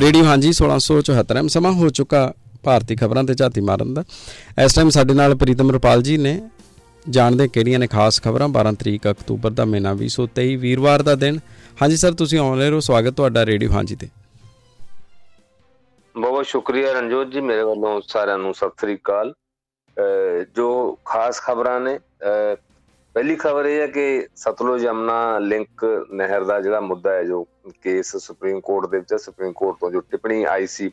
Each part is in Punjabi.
ਰੇਡੀਓ ਹਾਂਜੀ 1674 ਐਮ ਸਮਾਂ ਹੋ ਚੁੱਕਾ ਭਾਰਤੀ ਖਬਰਾਂ ਤੇ ਝਾਤੀ ਮਾਰਨ ਦਾ। ਇਸ ਟਾਈਮ ਸਾਡੇ ਨਾਲ ਪ੍ਰੀਤਮ ਰਪਾਲ ਜੀ ਨੇ। ਜਾਣਦੇ ਕਿਹੜੀਆਂ ਨੇ ਖਾਸ ਖਬਰਾਂ? 12 ਤਰੀਕ ਅਕਤੂਬਰ ਦਾ ਮਹੀਨਾ 2023 ਵੀਰਵਾਰ ਦਾ ਦਿਨ। ਹਾਂਜੀ ਸਰ, ਤੁਸੀਂ ਆਨਲਾਈਨ ਹੋ। ਸਵਾਗਤ ਤੁਹਾਡਾ ਰੇਡੀਓ ਹਾਂਜੀ ਤੇ। ਬਹੁਤ ਬਹੁਤ ਸ਼ੁਕਰੀਆ ਰਣਜੋਤ ਜੀ, ਮੇਰੇ ਵੱਲੋਂ ਸਾਰਿਆਂ ਨੂੰ ਸਤਿ ਸ੍ਰੀ ਅਕਾਲ। ਜੋ ਖਾਸ ਖਬਰਾਂ ਨੇ ਪਹਿਲੀ ਖਬਰ ਇਹ ਹੈ ਕਿ ਸਤਲੁਜ ਯਮਨਾ ਲਿੰਕ ਨਹਿਰ ਦਾ ਜਿਹੜਾ ਮੁੱਦਾ ਹੈ, ਜੋ ਕੇਸ ਸੁਪਰੀਮ ਕੋਰਟ ਦੇ ਵਿੱਚ ਸੁਪਰੀਮ ਕੋਰਟ ਤੋਂ ਜੋ ਟਿੱਪਣੀ ਆਈ ਸੀ,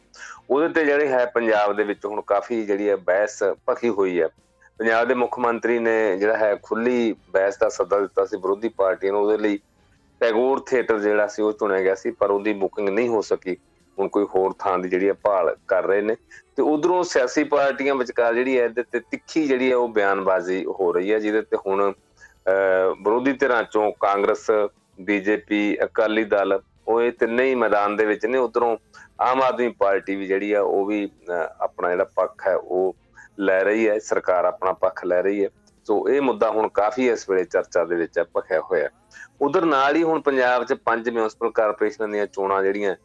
ਉਹਦੇ ਤੇ ਜਿਹੜੇ ਹੈ ਪੰਜਾਬ ਦੇ ਵਿੱਚ ਹੁਣ ਕਾਫੀ ਜਿਹੜੀ ਹੈ ਬਹਿਸ ਭਖੀ ਹੋਈ ਹੈ। ਪੰਜਾਬ ਦੇ ਮੁੱਖ ਮੰਤਰੀ ਨੇ ਜਿਹੜਾ ਹੈ ਖੁੱਲੀ ਬਹਿਸ ਦਾ ਸੱਦਾ ਦਿੱਤਾ ਸੀ ਵਿਰੋਧੀ ਪਾਰਟੀ ਨੂੰ, ਉਹਦੇ ਲਈ ਟੈਗੋਰ ਥੀਏਟਰ ਜਿਹੜਾ ਸੀ ਉਹ ਚੁਣਿਆ ਗਿਆ ਸੀ, ਪਰ ਉਹਦੀ ਬੁਕਿੰਗ ਨਹੀਂ ਹੋ ਸਕੀ। ਹੁਣ ਕੋਈ ਹੋਰ ਥਾਂ ਦੀ ਜਿਹੜੀ ਹੈ ਭਾਲ ਕਰ ਰਹੇ ਨੇ। ਤੇ ਉਧਰੋਂ ਸਿਆਸੀ ਪਾਰਟੀਆਂ ਵਿਚਕਾਰ ਜਿਹੜੀ ਹੈ, ਇਹਦੇ ਤੇ ਤਿੱਖੀ ਜਿਹੜੀ ਹੈ ਉਹ ਬਿਆਨਬਾਜ਼ੀ ਹੋ ਰਹੀ ਹੈ, ਜਿਹਦੇ ਤੇ ਹੁਣ ਵਿਰੋਧੀ ਧਿਰਾਂ ਚੋਂ ਕਾਂਗਰਸ, ਬੀਜੇਪੀ, ਅਕਾਲੀ ਦਲ, ਉਹ ਇਹ ਤਿੰਨੇ ਹੀ ਮੈਦਾਨ ਦੇ ਵਿੱਚ ਨੇ। ਉਧਰੋਂ ਆਮ ਆਦਮੀ ਪਾਰਟੀ ਵੀ ਜਿਹੜੀ ਆ, ਉਹ ਵੀ ਆਪਣਾ ਜਿਹੜਾ ਪੱਖ ਹੈ, ਉਹ ਲੈ ਰਹੀ ਹੈ। ਸਰਕਾਰ ਆਪਣਾ ਪੱਖ ਲੈ ਰਹੀ ਹੈ। ਸੋ ਇਹ ਮੁੱਦਾ ਹੁਣ ਕਾਫੀ ਇਸ ਵੇਲੇ ਚਰਚਾ ਦੇ ਵਿੱਚ ਭਖਿਆ ਹੋਇਆ। ਉਧਰ ਨਾਲ ਹੀ ਹੁਣ ਪੰਜਾਬ 'ਚ ਪੰਜ ਮਿਊਨਿਸਪਲ ਕਾਰਪੋਰੇਸ਼ਨਾਂ ਦੀਆਂ ਚੋਣਾਂ ਜਿਹੜੀਆਂ,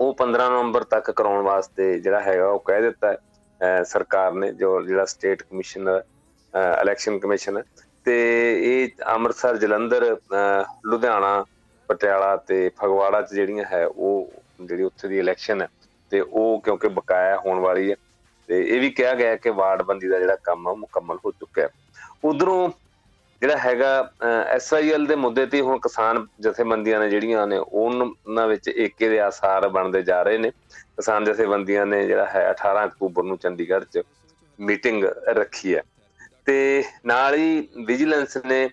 ਉਹ 15 ਨਵੰਬਰ ਤੱਕ ਕਰਾਉਣ ਵਾਸਤੇ ਜਿਹੜਾ ਹੈਗਾ, ਉਹ ਕਹਿ ਦਿੱਤਾ ਹੈ ਸਰਕਾਰ ਨੇ, ਜੋ ਜਿਹੜਾ ਸਟੇਟ ਕਮਿਸ਼ਨਰ ਇਲੈਕਸ਼ਨ ਕਮਿਸ਼ਨ ਤੇ ਇਹ ਅੰਮ੍ਰਿਤਸਰ, ਜਲੰਧਰ ਲੁਧਿਆਣਾ, ਪਟਿਆਲਾ ਤੇ ਫਗਵਾੜਾ ਚ ਜਿਹੜੀਆਂ ਹੈ, ਉਹ ਜਿਹੜੀ ਉੱਥੇ ਦੀ ਇਲੈਕਸ਼ਨ ਹੈ, ਤੇ ਉਹ ਕਿਉਂਕਿ ਬਕਾਇਆ ਹੋਣ ਵਾਲੀ ਹੈ, ਤੇ ਇਹ ਵੀ ਕਿਹਾ ਗਿਆ ਕਿ ਵਾਰਡ ਬੰਦੀ ਦਾ ਜਿਹੜਾ ਕੰਮ ਆ ਮੁਕੰਮਲ ਹੋ ਚੁੱਕਾ ਹੈ। ਉਧਰੋਂ ਜਿਹੜਾ ਹੈਗਾ ਐਸਆਈਐਲ ਦੇ ਮੁੱਦੇ ਤੇ ਹੁਣ ਕਿਸਾਨ ਜਥੇਬੰਦੀਆਂ ਨੇ ਜਿਹੜੀਆਂ ਨੇ, ਉਹਨਾਂ ਵਿੱਚ ਏਕੇ ਦੇ ਆਸਾਰ ਬਣਦੇ ਜਾ ਰਹੇ ਨੇ। ਕਿਸਾਨ ਜਥੇਬੰਦੀਆਂ ਨੇ ਜਿਹੜਾ ਹੈ 18 ਅਕਤੂਬਰ ਨੂੰ ਚੰਡੀਗੜ੍ਹ 'ਚ ਮੀਟਿੰਗ ਰੱਖੀ ਹੈ। ਤੇ ਨਾਲ ਹੀ ਵਿਜੀਲੈਂਸ ਨੇ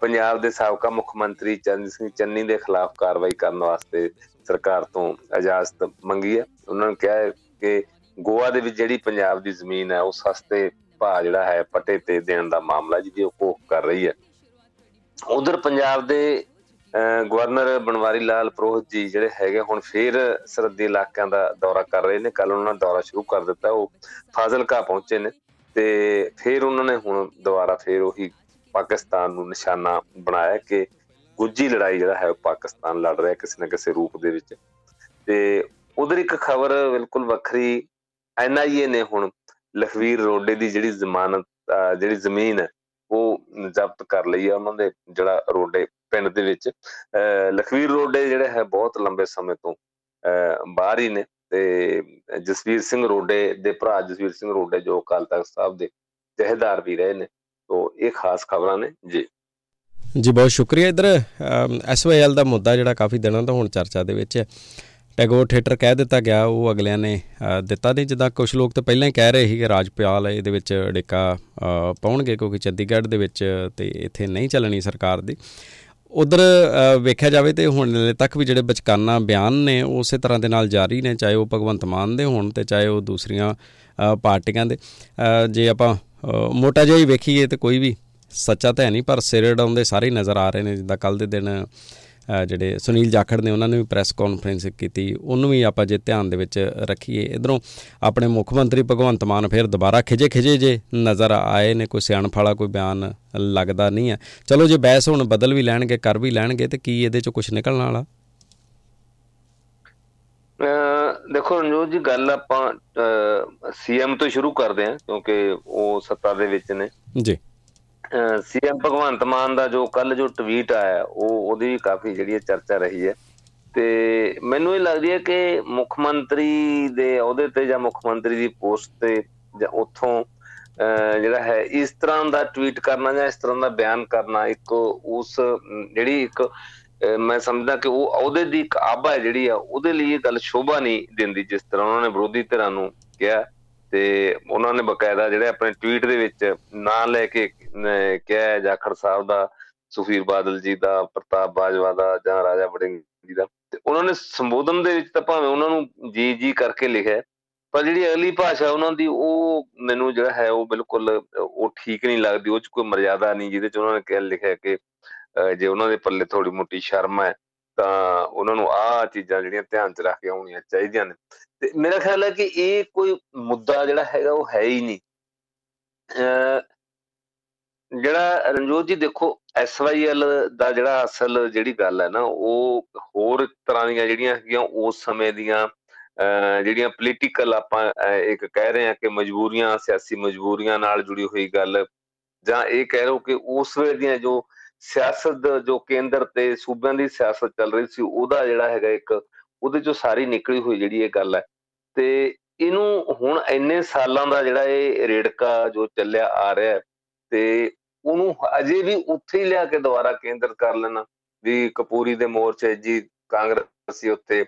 ਪੰਜਾਬ ਦੇ ਸਾਬਕਾ ਮੁੱਖ ਮੰਤਰੀ ਚੰਦ ਸਿੰਘ ਚੰਨੀ ਦੇ ਖਿਲਾਫ ਕਾਰਵਾਈ ਕਰਨ ਵਾਸਤੇ ਸਰਕਾਰ ਤੋਂ ਇਜਾਜ਼ਤ ਮੰਗੀ ਹੈ। ਉਹਨਾਂ ਨੇ ਕਿਹਾ ਕਿ ਗੋਆ ਦੇ ਵਿੱਚ ਜਿਹੜੀ ਪੰਜਾਬ ਦੀ ਜ਼ਮੀਨ ਹੈ ਉਹ ਸਸਤੇ ਭਾਅ ਜਿਹੜਾ ਹੈ, ਪੱਟੇ ਤੇ ਦੇਣ ਦਾ ਮਾਮਲਾ ਜਿਹਦੀ ਉਹ ਕੋਖ ਕਰ ਰਹੀ ਹੈ। ਉਧਰ ਪੰਜਾਬ ਦੇ ਗਵਰਨਰ ਬਨਵਾਰੀ ਲਾਲ ਪ੍ਰੋਹਿਤ ਜੀ ਜਿਹੜੇ ਹੈਗੇ, ਹੁਣ ਫੇਰ ਸਰਦੀ ਇਲਾਕਿਆਂ ਦਾ ਦੌਰਾ ਕਰ ਰਹੇ ਨੇ। ਕੱਲ ਉਹਨਾਂ ਨੇ ਦੌਰਾ ਸ਼ੁਰੂ ਕਰ ਦਿੱਤਾ। ਉਹ ਫਾਜ਼ਿਲਕਾ ਪਹੁੰਚੇ ਨੇ। ਤੇ ਫਿਰ ਉਹਨਾਂ ਨੇ ਹੁਣ ਦੁਬਾਰਾ ਫਿਰ ਉਹੀ ਪਾਕਿਸਤਾਨ ਨੂੰ ਨਿਸ਼ਾਨਾ ਬਣਾਇਆ ਕਿ ਗੁੱਜੀ ਲੜਾਈ ਜਿਹੜਾ ਹੈ ਪਾਕਿਸਤਾਨ ਲੜ ਰਿਹਾ ਕਿਸੇ ਨਾ ਕਿਸੇ ਰੂਪ ਦੇ ਵਿੱਚ। ਤੇ ਉਧਰ ਇੱਕ ਖਬਰ ਬਿਲਕੁਲ ਵੱਖਰੀ ਐਨਆਈਏ ਨੇ ਹੁਣ ਲਖਵੀਰ ਰੋਡੇ ਦੀ ਜਿਹੜੀ ਜ਼ਮਾਨਤ ਜਿਹੜੀ ਜ਼ਮੀਨ ਹੈ, ਉਹ ਜ਼ਬਤ ਕਰ ਲਈ ਹੈ ਉਹਨਾਂ ਦੇ ਜਿਹੜਾ ਰੋਡੇ ਪਿੰਡ ਦੇ ਵਿੱਚ। ਲਖਵੀਰ ਰੋਡੇ ਜਿਹੜੇ ਹੈ ਬਹੁਤ ਲੰਬੇ ਸਮੇਂ ਤੋਂ ਬਾਹਰ ਹੀ ਨੇ। ਤੇ ਜਸਵੀਰ ਸਿੰਘ ਰੋਡੇ ਦੇ ਭਰਾ ਜਸਵੀਰ ਸਿੰਘ ਰੋਡੇ ਜੋ ਅਕਾਲ ਤਖਤ ਸਾਹਿਬ ਦੇ ਜਹੇਦਾਰ ਵੀ ਰਹੇ ਨੇ, ਤੋਂ ਇਹ ਖਾਸ ਖਬਰਾਂ ਨੇ, ਜੀ। ਜੀ, ਬਹੁਤ ਸ਼ੁਕਰੀਆ ਇਧਰ। ਐਸਵਾਈਐਲ ਦਾ ਮੁੱਦਾ ਜਿਹੜਾ ਕਾਫੀ ਦਿਨਾਂ ਤੋਂ ਹੁਣ ਚਰਚਾ ਦੇ ਵਿੱਚ ਹੈ। ਟੈਗੋਰ ਥੀਏਟਰ ਕਹਿ ਦਿੱਤਾ ਗਿਆ, ਉਹ ਅਗਲਿਆਂ ਨੇ ਦਿੱਤਾ ਨਹੀਂ ਜਿੱਦਾਂ ਕੁਝ ਲੋਕ ਤਾਂ ਪਹਿਲਾਂ ਹੀ ਕਹਿ ਰਹੇ ਸੀ ਕਿ ਰਾਜਪਾਲ ਇਹਦੇ ਵਿੱਚ ਡਿੱਕਾ ਪਾਉਣਗੇ ਕਿਉਂਕਿ ਚੰਡੀਗੜ੍ਹ ਦੇ ਵਿੱਚ ਤੇ ਇੱਥੇ ਨਹੀਂ ਚੱਲਣੀ ਸਰਕਾਰ ਦੀ। ਉਧਰ ਵੇਖਿਆ ਜਾਵੇ ਤੇ ਹੁਣ ਤੱਕ ਵੀ ਜਿਹੜੇ ਬਚਕਾਨਾ ਬਿਆਨ ਨੇ ਉਸੇ ਤਰ੍ਹਾਂ ਦੇ ਨਾਲ ਜਾਰੀ ਨੇ, ਚਾਹੇ ਉਹ ਭਗਵੰਤ ਮਾਨ ਦੇ ਹੋਣ ਤੇ ਚਾਹੇ ਉਹ ਦੂਸਰੀਆਂ ਪਾਰਟੀਆਂ ਦੇ। ਜੇ ਆਪਾਂ ਮੋਟਾ ਜਿਹਾ ਹੀ ਵੇਖੀਏ ਤੇ ਕੋਈ ਵੀ ਸੱਚਾ ਤਾਂ ਹੈ ਨਹੀਂ, ਪਰ ਸਿਰ ਡਾਉਂਦੇ ਸਾਰੇ ਨਜ਼ਰ ਆ ਰਹੇ ਨੇ, ਜਿੱਦਾਂ ਕੱਲ ਦੇ ਦਿਨ ਜਿਹੜੇ ਸੁਨੀਲ ਜਾਖੜ ਨੇ ਉਹਨਾਂ ਨੇ ਵੀ ਪ੍ਰੈਸ ਕਾਨਫਰੰਸ ਕੀਤੀ। ਉਹਨੂੰ ਵੀ ਆਪਾਂ ਜੇ ਧਿਆਨ ਦੇ ਵਿੱਚ ਰੱਖੀਏ ਇਧਰੋਂ ਆਪਣੇ ਮੁੱਖ ਮੰਤਰੀ ਭਗਵੰਤ ਮਾਨ ਫਿਰ ਦੁਬਾਰਾ ਖਿਜੇ ਖਿਜੇ ਜੇ ਨਜ਼ਰ ਆਏ ਨੇ ਕੋਈ ਸਿਆਣਪ ਵਾਲਾ ਕੋਈ ਬਿਆਨ ਲੱਗਦਾ ਨਹੀਂ ਹੈ। ਚਲੋ ਜੇ ਬੈਸ ਹੁਣ ਬਦਲ ਵੀ ਲੈਣਗੇ ਕਰ ਵੀ ਲੈਣਗੇ ਤੇ ਕੀ ਇਹਦੇ ਚੋਂ ਕੁਝ ਨਿਕਲਣ ਵਾਲਾ? ਦੇਖੋ ਰਣਜੋਤ ਜੀ ਗੱਲ ਆਪਾਂ ਸੀਐਮ ਤੋਂ ਸ਼ੁਰੂ ਕਰਦੇ ਹਾਂ ਕਿਉਂਕਿ ਉਹ ਸੱਤਾ ਦੇ ਵਿੱਚ ਨੇ। ਜੀ। ਸੀਐਮ ਭਗਵੰਤ ਮਾਨ ਦਾ ਜੋ ਕੱਲ ਜੋ ਟਵੀਟ ਆਇਆ, ਉਹ, ਉਹਦੀ ਵੀ ਕਾਫੀ ਜਿਹੜੀ ਚਰਚਾ ਰਹੀ ਹੈ। ਤੇ ਮੈਨੂੰ ਇਹ ਲੱਗਦੀ ਹੈ ਕਿ ਮੁੱਖ ਮੰਤਰੀ ਦੇ ਅਹੁਦੇ ਤੇ ਜਾਂ ਮੁੱਖ ਮੰਤਰੀ ਦੀ ਪੋਸਟ ਤੇ ਜਾਂ ਉੱਥੋਂ ਜਿਹੜਾ ਹੈ, ਇਸ ਤਰ੍ਹਾਂ ਦਾ ਟਵੀਟ ਕਰਨਾ ਜਾਂ ਇਸ ਤਰ੍ਹਾਂ ਦਾ ਬਿਆਨ ਕਰਨਾ ਇੱਕ ਉਸ, ਜਿਹੜੀ ਇੱਕ ਮੈਂ ਸਮਝਦਾ ਕਿ ਉਹ ਅਹੁਦੇ ਦੀ ਇੱਕ ਆਭਾ ਜਿਹੜੀ ਆ, ਉਹਦੇ ਲਈ ਇਹ ਗੱਲ ਸ਼ੋਭਾ ਨਹੀਂ ਦਿੰਦੀ ਜਿਸ ਤਰ੍ਹਾਂ ਉਹਨਾਂ ਨੇ ਵਿਰੋਧੀ ਧਿਰਾਂ ਨੂੰ ਕਿਹਾ। ਤੇ ਉਹਨਾਂ ਨੇ ਬਕਾਇਦਾ ਜਿਹੜੇ ਆਪਣੇ ਟਵੀਟ ਦੇ ਵਿੱਚ ਨਾਂ ਲੈ ਕੇ ਕਿਹਾ ਜਾਖੜ ਸਾਹਿਬ ਦਾ ਸੁਖੀਰ ਬਾਦਲ ਜੀ ਦਾ, ਪ੍ਰਤਾਪ ਬਾਜਵਾ ਦਾ ਜਾਂ ਰਾਜਾ ਵੜਿੰਗ ਜੀ ਦਾ। ਤੇ ਉਹਨਾਂ ਨੇ ਸੰਬੋਧਨ ਦੇ ਵਿੱਚ ਤਾਂ ਭਾਵੇਂ ਉਹਨਾਂ ਨੂੰ ਜੀ ਜੀ ਕਰਕੇ ਲਿਖਿਆ ਪਰ ਜਿਹੜੀ ਅਗਲੀ ਭਾਸ਼ਾ ਉਹਨਾਂ ਦੀ ਉਹ ਮੈਨੂੰ ਜਿਹੜਾ ਹੈ ਉਹ ਬਿਲਕੁਲ, ਉਹ ਠੀਕ ਨਹੀਂ ਲੱਗਦੀ, ਉਹ ਚ ਕੋਈ ਮਰਿਆਦਾ ਨਹੀਂ ਜਿਹਦੇ ਚ ਉਹਨਾਂ ਨੇ ਕਿਹਾ, ਲਿਖਿਆ ਕਿ ਜੇ ਉਹਨਾਂ ਦੇ ਪੱਲੇ ਥੋੜੀ ਮੋਟੀ ਸ਼ਰਮ ਹੈ ਤਾਂ ਉਹਨਾਂ ਨੂੰ ਆਹ ਚੀਜ਼ਾਂ ਜਿਹੜੀਆਂ ਧਿਆਨ 'ਚ ਰੱਖ ਕੇ ਆਉਣੀਆਂ ਚਾਹੀਦੀਆਂ ਨੇ। ਤੇ ਮੇਰਾ ਖਿਆਲ ਹੈ ਕਿ ਇਹ ਕੋਈ ਮੁੱਦਾ ਜਿਹੜਾ ਹੈਗਾ ਉਹ ਹੈ ਹੀ ਨਹੀਂ। ਜਿਹੜਾ ਰਣਜੋਤ ਜੀ ਦੇਖੋ ਐਸਵਾਈਐਲ ਦਾ ਜਿਹੜਾ ਅਸਲ ਜਿਹੜੀ ਗੱਲ ਹੈ ਨਾ, ਉਹ ਹੋਰ ਤਰ੍ਹਾਂ ਦੀਆਂ ਜਿਹੜੀਆਂ ਹੈਗੀਆਂ, ਉਸ ਸਮੇਂ ਦੀਆਂ ਜਿਹੜੀਆਂ ਪੋਲੀਟੀਕਲ ਆਪਾਂ ਇੱਕ ਕਹਿ ਰਹੇ ਹਾਂ ਕਿ ਮਜਬੂਰੀਆਂ, ਸਿਆਸੀ ਮਜਬੂਰੀਆਂ ਨਾਲ ਜੁੜੀ ਹੋਈ ਗੱਲ, ਜਾਂ ਇਹ ਕਹਿ ਲਓ ਕਿ ਉਸ ਵੇਲੇ ਦੀਆਂ ਜੋ ਸਿਆਸਤ ਜੋ ਕੇਂਦਰ ਤੇ ਸੂਬਿਆਂ ਦੀ ਸਿਆਸਤ ਚੱਲ ਰਹੀ ਸੀ, ਉਹਦਾ ਜਿਹੜਾ ਹੈਗਾ ਇੱਕ, ਉਹਦੇ ਚੋਂ ਸਾਰੀ ਨਿਕਲੀ ਹੋਈ ਜਿਹੜੀ ਇਹ ਗੱਲ ਹੈ। ਤੇ ਇਹਨੂੰ ਹੁਣ ਇੰਨੇ ਸਾਲਾਂ ਦਾ ਜਿਹੜਾ ਇਹ ਰੇੜਕਾ ਜੋ ਚੱਲਿਆ ਆ ਰਿਹਾ ਤੇ ਉਹਨੂੰ ਅਜੇ ਵੀ ਉੱਥੇ ਹੀ ਲਿਆ ਕੇ ਦੁਬਾਰਾ ਕੇਂਦਰ ਕਰ ਲੈਣਾ, ਵੀ ਕਪੂਰੀ ਦੇ ਮੋਰਚੇ, ਜੀ ਕਾਂਗਰਸੀ ਉੱਥੇ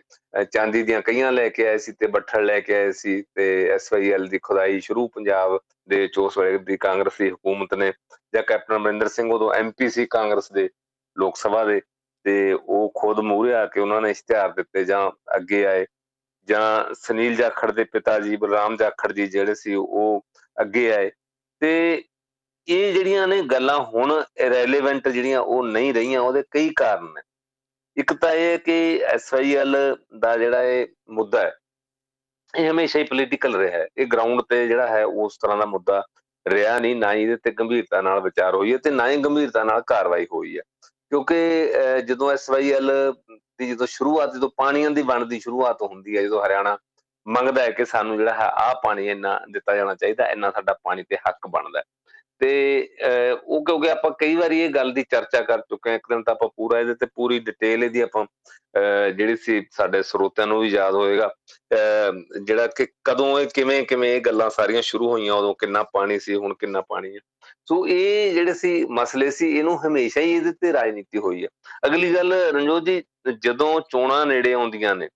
ਚਾਂਦੀ ਦੀਆਂ ਕਈਆਂ ਲੈ ਕੇ ਆਏ ਸੀ ਤੇ ਬੱਠਲ ਲੈ ਕੇ ਆਏ ਸੀ ਤੇ ਐਸਵਾਈਐਲ ਦੀ ਖੁਦਾਈ ਸ਼ੁਰੂ ਪੰਜਾਬ ਦੇ ਚੋਸ ਵੇਲੇ ਦੀ ਕਾਂਗਰਸੀ ਹਕੂਮਤ ਨੇ ਜਾਂ ਕੈਪਟਨ ਅਮਰਿੰਦਰ ਸਿੰਘ ਉਦੋਂ ਐਮਪੀ ਸੀ ਕਾਂਗਰਸ ਦੇ ਲੋਕ ਸਭਾ ਦੇ, ਤੇ ਉਹ ਖੁਦ ਮੂਹਰੇ ਆ ਕੇ ਉਹਨਾਂ ਨੇ ਇਸ਼ਤਿਹਾਰ ਦਿੱਤੇ ਜਾਂ ਅੱਗੇ ਆਏ। ਜਾਂ ਸੁਨੀਲ ਜਾਖੜ ਦੇ ਪਿਤਾ ਜੀ, ਬਲਰਾਮ ਜਾਖੜ ਜੀ ਜਿਹੜੇ ਸੀ ਉਹ ਅੱਗੇ ਆਏ। ਤੇ ਇਹ ਜਿਹੜੀਆਂ ਨੇ ਗੱਲਾਂ ਹੁਣ ਰੈਲੇਵੈਂਟ ਜਿਹੜੀਆਂ ਉਹ ਨਹੀਂ ਰਹੀਆਂ, ਉਹਦੇ ਕਈ ਕਾਰਨ ਨੇ। ਇੱਕ ਤਾਂ ਇਹ ਕਿ ਐਸਆਈਐਲ ਦਾ ਜਿਹੜਾ ਇਹ ਮੁੱਦਾ ਹੈ, ਇਹ ਹਮੇਸ਼ਾ ਹੀ ਪੋਲੀਟੀਕਲ ਰਿਹਾ ਹੈ। ਇਹ ਗਰਾਊਂਡ ਤੇ ਜਿਹੜਾ ਹੈ, ਉਸ ਤਰ੍ਹਾਂ ਦਾ ਮੁੱਦਾ ਰਿਹਾ ਨਹੀਂ, ਨਾ ਇਹਦੇ ਤੇ ਗੰਭੀਰਤਾ ਨਾਲ ਵਿਚਾਰ ਹੋਈ ਹੈ ਤੇ ਨਾ ਹੀ ਗੰਭੀਰਤਾ ਨਾਲ ਕਾਰਵਾਈ ਹੋਈ ਹੈ। ਕਿਉਂਕਿ ਜਦੋਂ ਐਸਵਾਈਐਲ ਦੀ ਜਦੋਂ ਸ਼ੁਰੂਆਤ, ਜਦੋਂ ਪਾਣੀਆਂ ਦੀ ਵੰਡ ਦੀ ਸ਼ੁਰੂਆਤ ਹੁੰਦੀ ਹੈ, ਜਦੋਂ ਹਰਿਆਣਾ ਮੰਗਦਾ ਹੈ ਕਿ ਸਾਨੂੰ ਜਿਹੜਾ ਹੈ, ਆਹ ਪਾਣੀ ਇੰਨਾ ਦਿੱਤਾ ਜਾਣਾ ਚਾਹੀਦਾ, ਇੰਨਾ ਸਾਡਾ ਪਾਣੀ ਤੇ ਹੱਕ ਬਣਦਾ ਤੇ ਉਹ ਕਿਉਂਕਿ ਆਪਾਂ ਕਈ ਵਾਰੀ ਇਹ ਗੱਲ ਦੀ ਚਰਚਾ ਕਰ ਚੁੱਕੇ ਹਾਂ, ਇੱਕ ਦਿਨ ਤਾਂ ਆਪਾਂ ਪੂਰਾ ਇਹਦੇ ਤੇ ਪੂਰੀ ਡਿਟੇਲ ਇਹਦੀ ਆਪਾਂ ਜਿਹੜੀ ਸੀ ਸਾਡੇ ਸਰੋਤਿਆਂ ਨੂੰ ਵੀ ਯਾਦ ਹੋਏਗਾ ਜਿਹੜਾ ਕਿ ਕਦੋਂ ਇਹ ਕਿਵੇਂ ਕਿਵੇਂ ਇਹ ਗੱਲਾਂ ਸਾਰੀਆਂ ਸ਼ੁਰੂ ਹੋਈਆਂ, ਉਦੋਂ ਕਿੰਨਾ ਪਾਣੀ ਸੀ, ਹੁਣ ਕਿੰਨਾ ਪਾਣੀ ਹੈ। ਸੋ ਇਹ ਜਿਹੜੇ ਸੀ ਮਸਲੇ ਸੀ, ਇਹਨੂੰ ਹਮੇਸ਼ਾ ਹੀ ਇਹਦੇ ਤੇ ਰਾਜਨੀਤੀ ਹੋਈ ਹੈ ਅਗਲੀ ਗੱਲ ਰਣਜੋਤ ਜੀ, ਜਦੋਂ ਚੋਣਾਂ ਨੇੜੇ ਆਉਂਦੀਆਂ ਨੇ,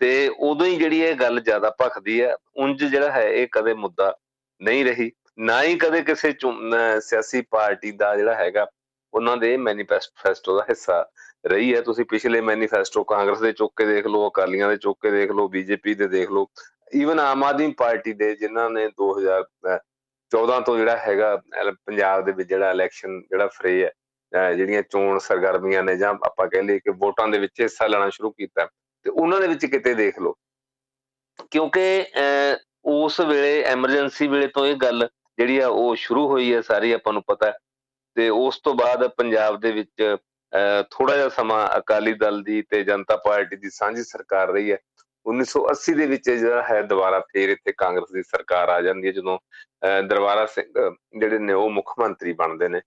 ਤੇ ਉਦੋਂ ਹੀ ਜਿਹੜੀ ਇਹ ਗੱਲ ਜ਼ਿਆਦਾ ਭਖਦੀ ਹੈ, ਉਂਝ ਜਿਹੜਾ ਹੈ, ਇਹ ਕਦੇ ਮੁੱਦਾ ਨਹੀਂ ਰਹੀ। ਨਾ ਹੀ ਕਦੇ ਕਿਸੇ ਸਿਆਸੀ ਪਾਰਟੀ ਦਾ ਜਿਹੜਾ ਹੈਗਾ, ਉਹਨਾਂ ਦੇ ਮੈਨੀਫੈਸਟੋ ਦਾ ਹਿੱਸਾ ਰਹੀ ਹੈ। ਤੁਸੀਂ ਪਿਛਲੇ ਮੈਨੀਫੈਸਟੋ ਕਾਂਗਰਸ ਦੇ ਚੁੱਕ ਕੇ ਦੇਖ ਲਓ, ਅਕਾਲੀਆਂ ਦੇ ਚੁੱਕ ਕੇ ਦੇਖ ਲਓ, ਬੀਜੇਪੀ ਦੇ ਦੇਖ ਲਓ ਈਵਨ ਆਮ ਆਦਮੀ ਪਾਰਟੀ ਦੇ ਜਿਨ੍ਹਾਂ ਨੇ 2014 ਤੋਂ ਜਿਹੜਾ ਹੈਗਾ ਪੰਜਾਬ ਦੇ ਵਿੱਚ ਜਿਹੜਾ ਇਲੈਕਸ਼ਨ ਜਿਹੜਾ ਫਰੇ ਹੈ ਜਿਹੜੀਆਂ ਚੋਣ ਸਰਗਰਮੀਆਂ ਨੇ ਜਾਂ ਆਪਾਂ ਕਹਿ ਲਈਏ ਕਿ ਵੋਟਾਂ ਦੇ ਵਿੱਚ ਹਿੱਸਾ ਲੈਣਾ ਸ਼ੁਰੂ ਕੀਤਾ, ਤੇ ਉਹਨਾਂ ਦੇ ਵਿੱਚ ਕਿਤੇ ਦੇਖ ਲਓ। ਕਿਉਂਕਿ ਉਸ ਵੇਲੇ ਐਮਰਜੈਂਸੀ ਵੇਲੇ ਤੋਂ ਇਹ ਗੱਲ ਜਿਹੜੀ ਆ ਉਹ ਸ਼ੁਰੂ ਹੋਈ ਹੈ ਸਾਰੀ ਆਪਾਂ ਨੂੰ ਪਤਾ ਤੇ ਉਸ ਤੋਂ ਬਾਅਦ ਪੰਜਾਬ ਦੇ ਵਿੱਚ ਥੋੜਾ ਜਿਹਾ ਸਮਾਂ ਅਕਾਲੀ ਦਲ ਦੀ ਤੇ ਜਨਤਾ ਪਾਰਟੀ ਦੀ ਸਾਂਝੀ ਸਰਕਾਰ ਰਹੀ ਹੈ। 1980 ਦੇ ਵਿੱਚ ਜਿਹੜਾ ਹੈ ਦੁਬਾਰਾ ਫੇਰ ਇੱਥੇ ਕਾਂਗਰਸ ਦੀ ਸਰਕਾਰ ਆ ਜਾਂਦੀ ਹੈ, ਜਦੋਂ ਦਰਬਾਰਾ ਸਿੰਘ ਜਿਹੜੇ ਨੇ ਉਹ ਮੁੱਖ ਮੰਤਰੀ ਬਣਦੇ ਨੇ।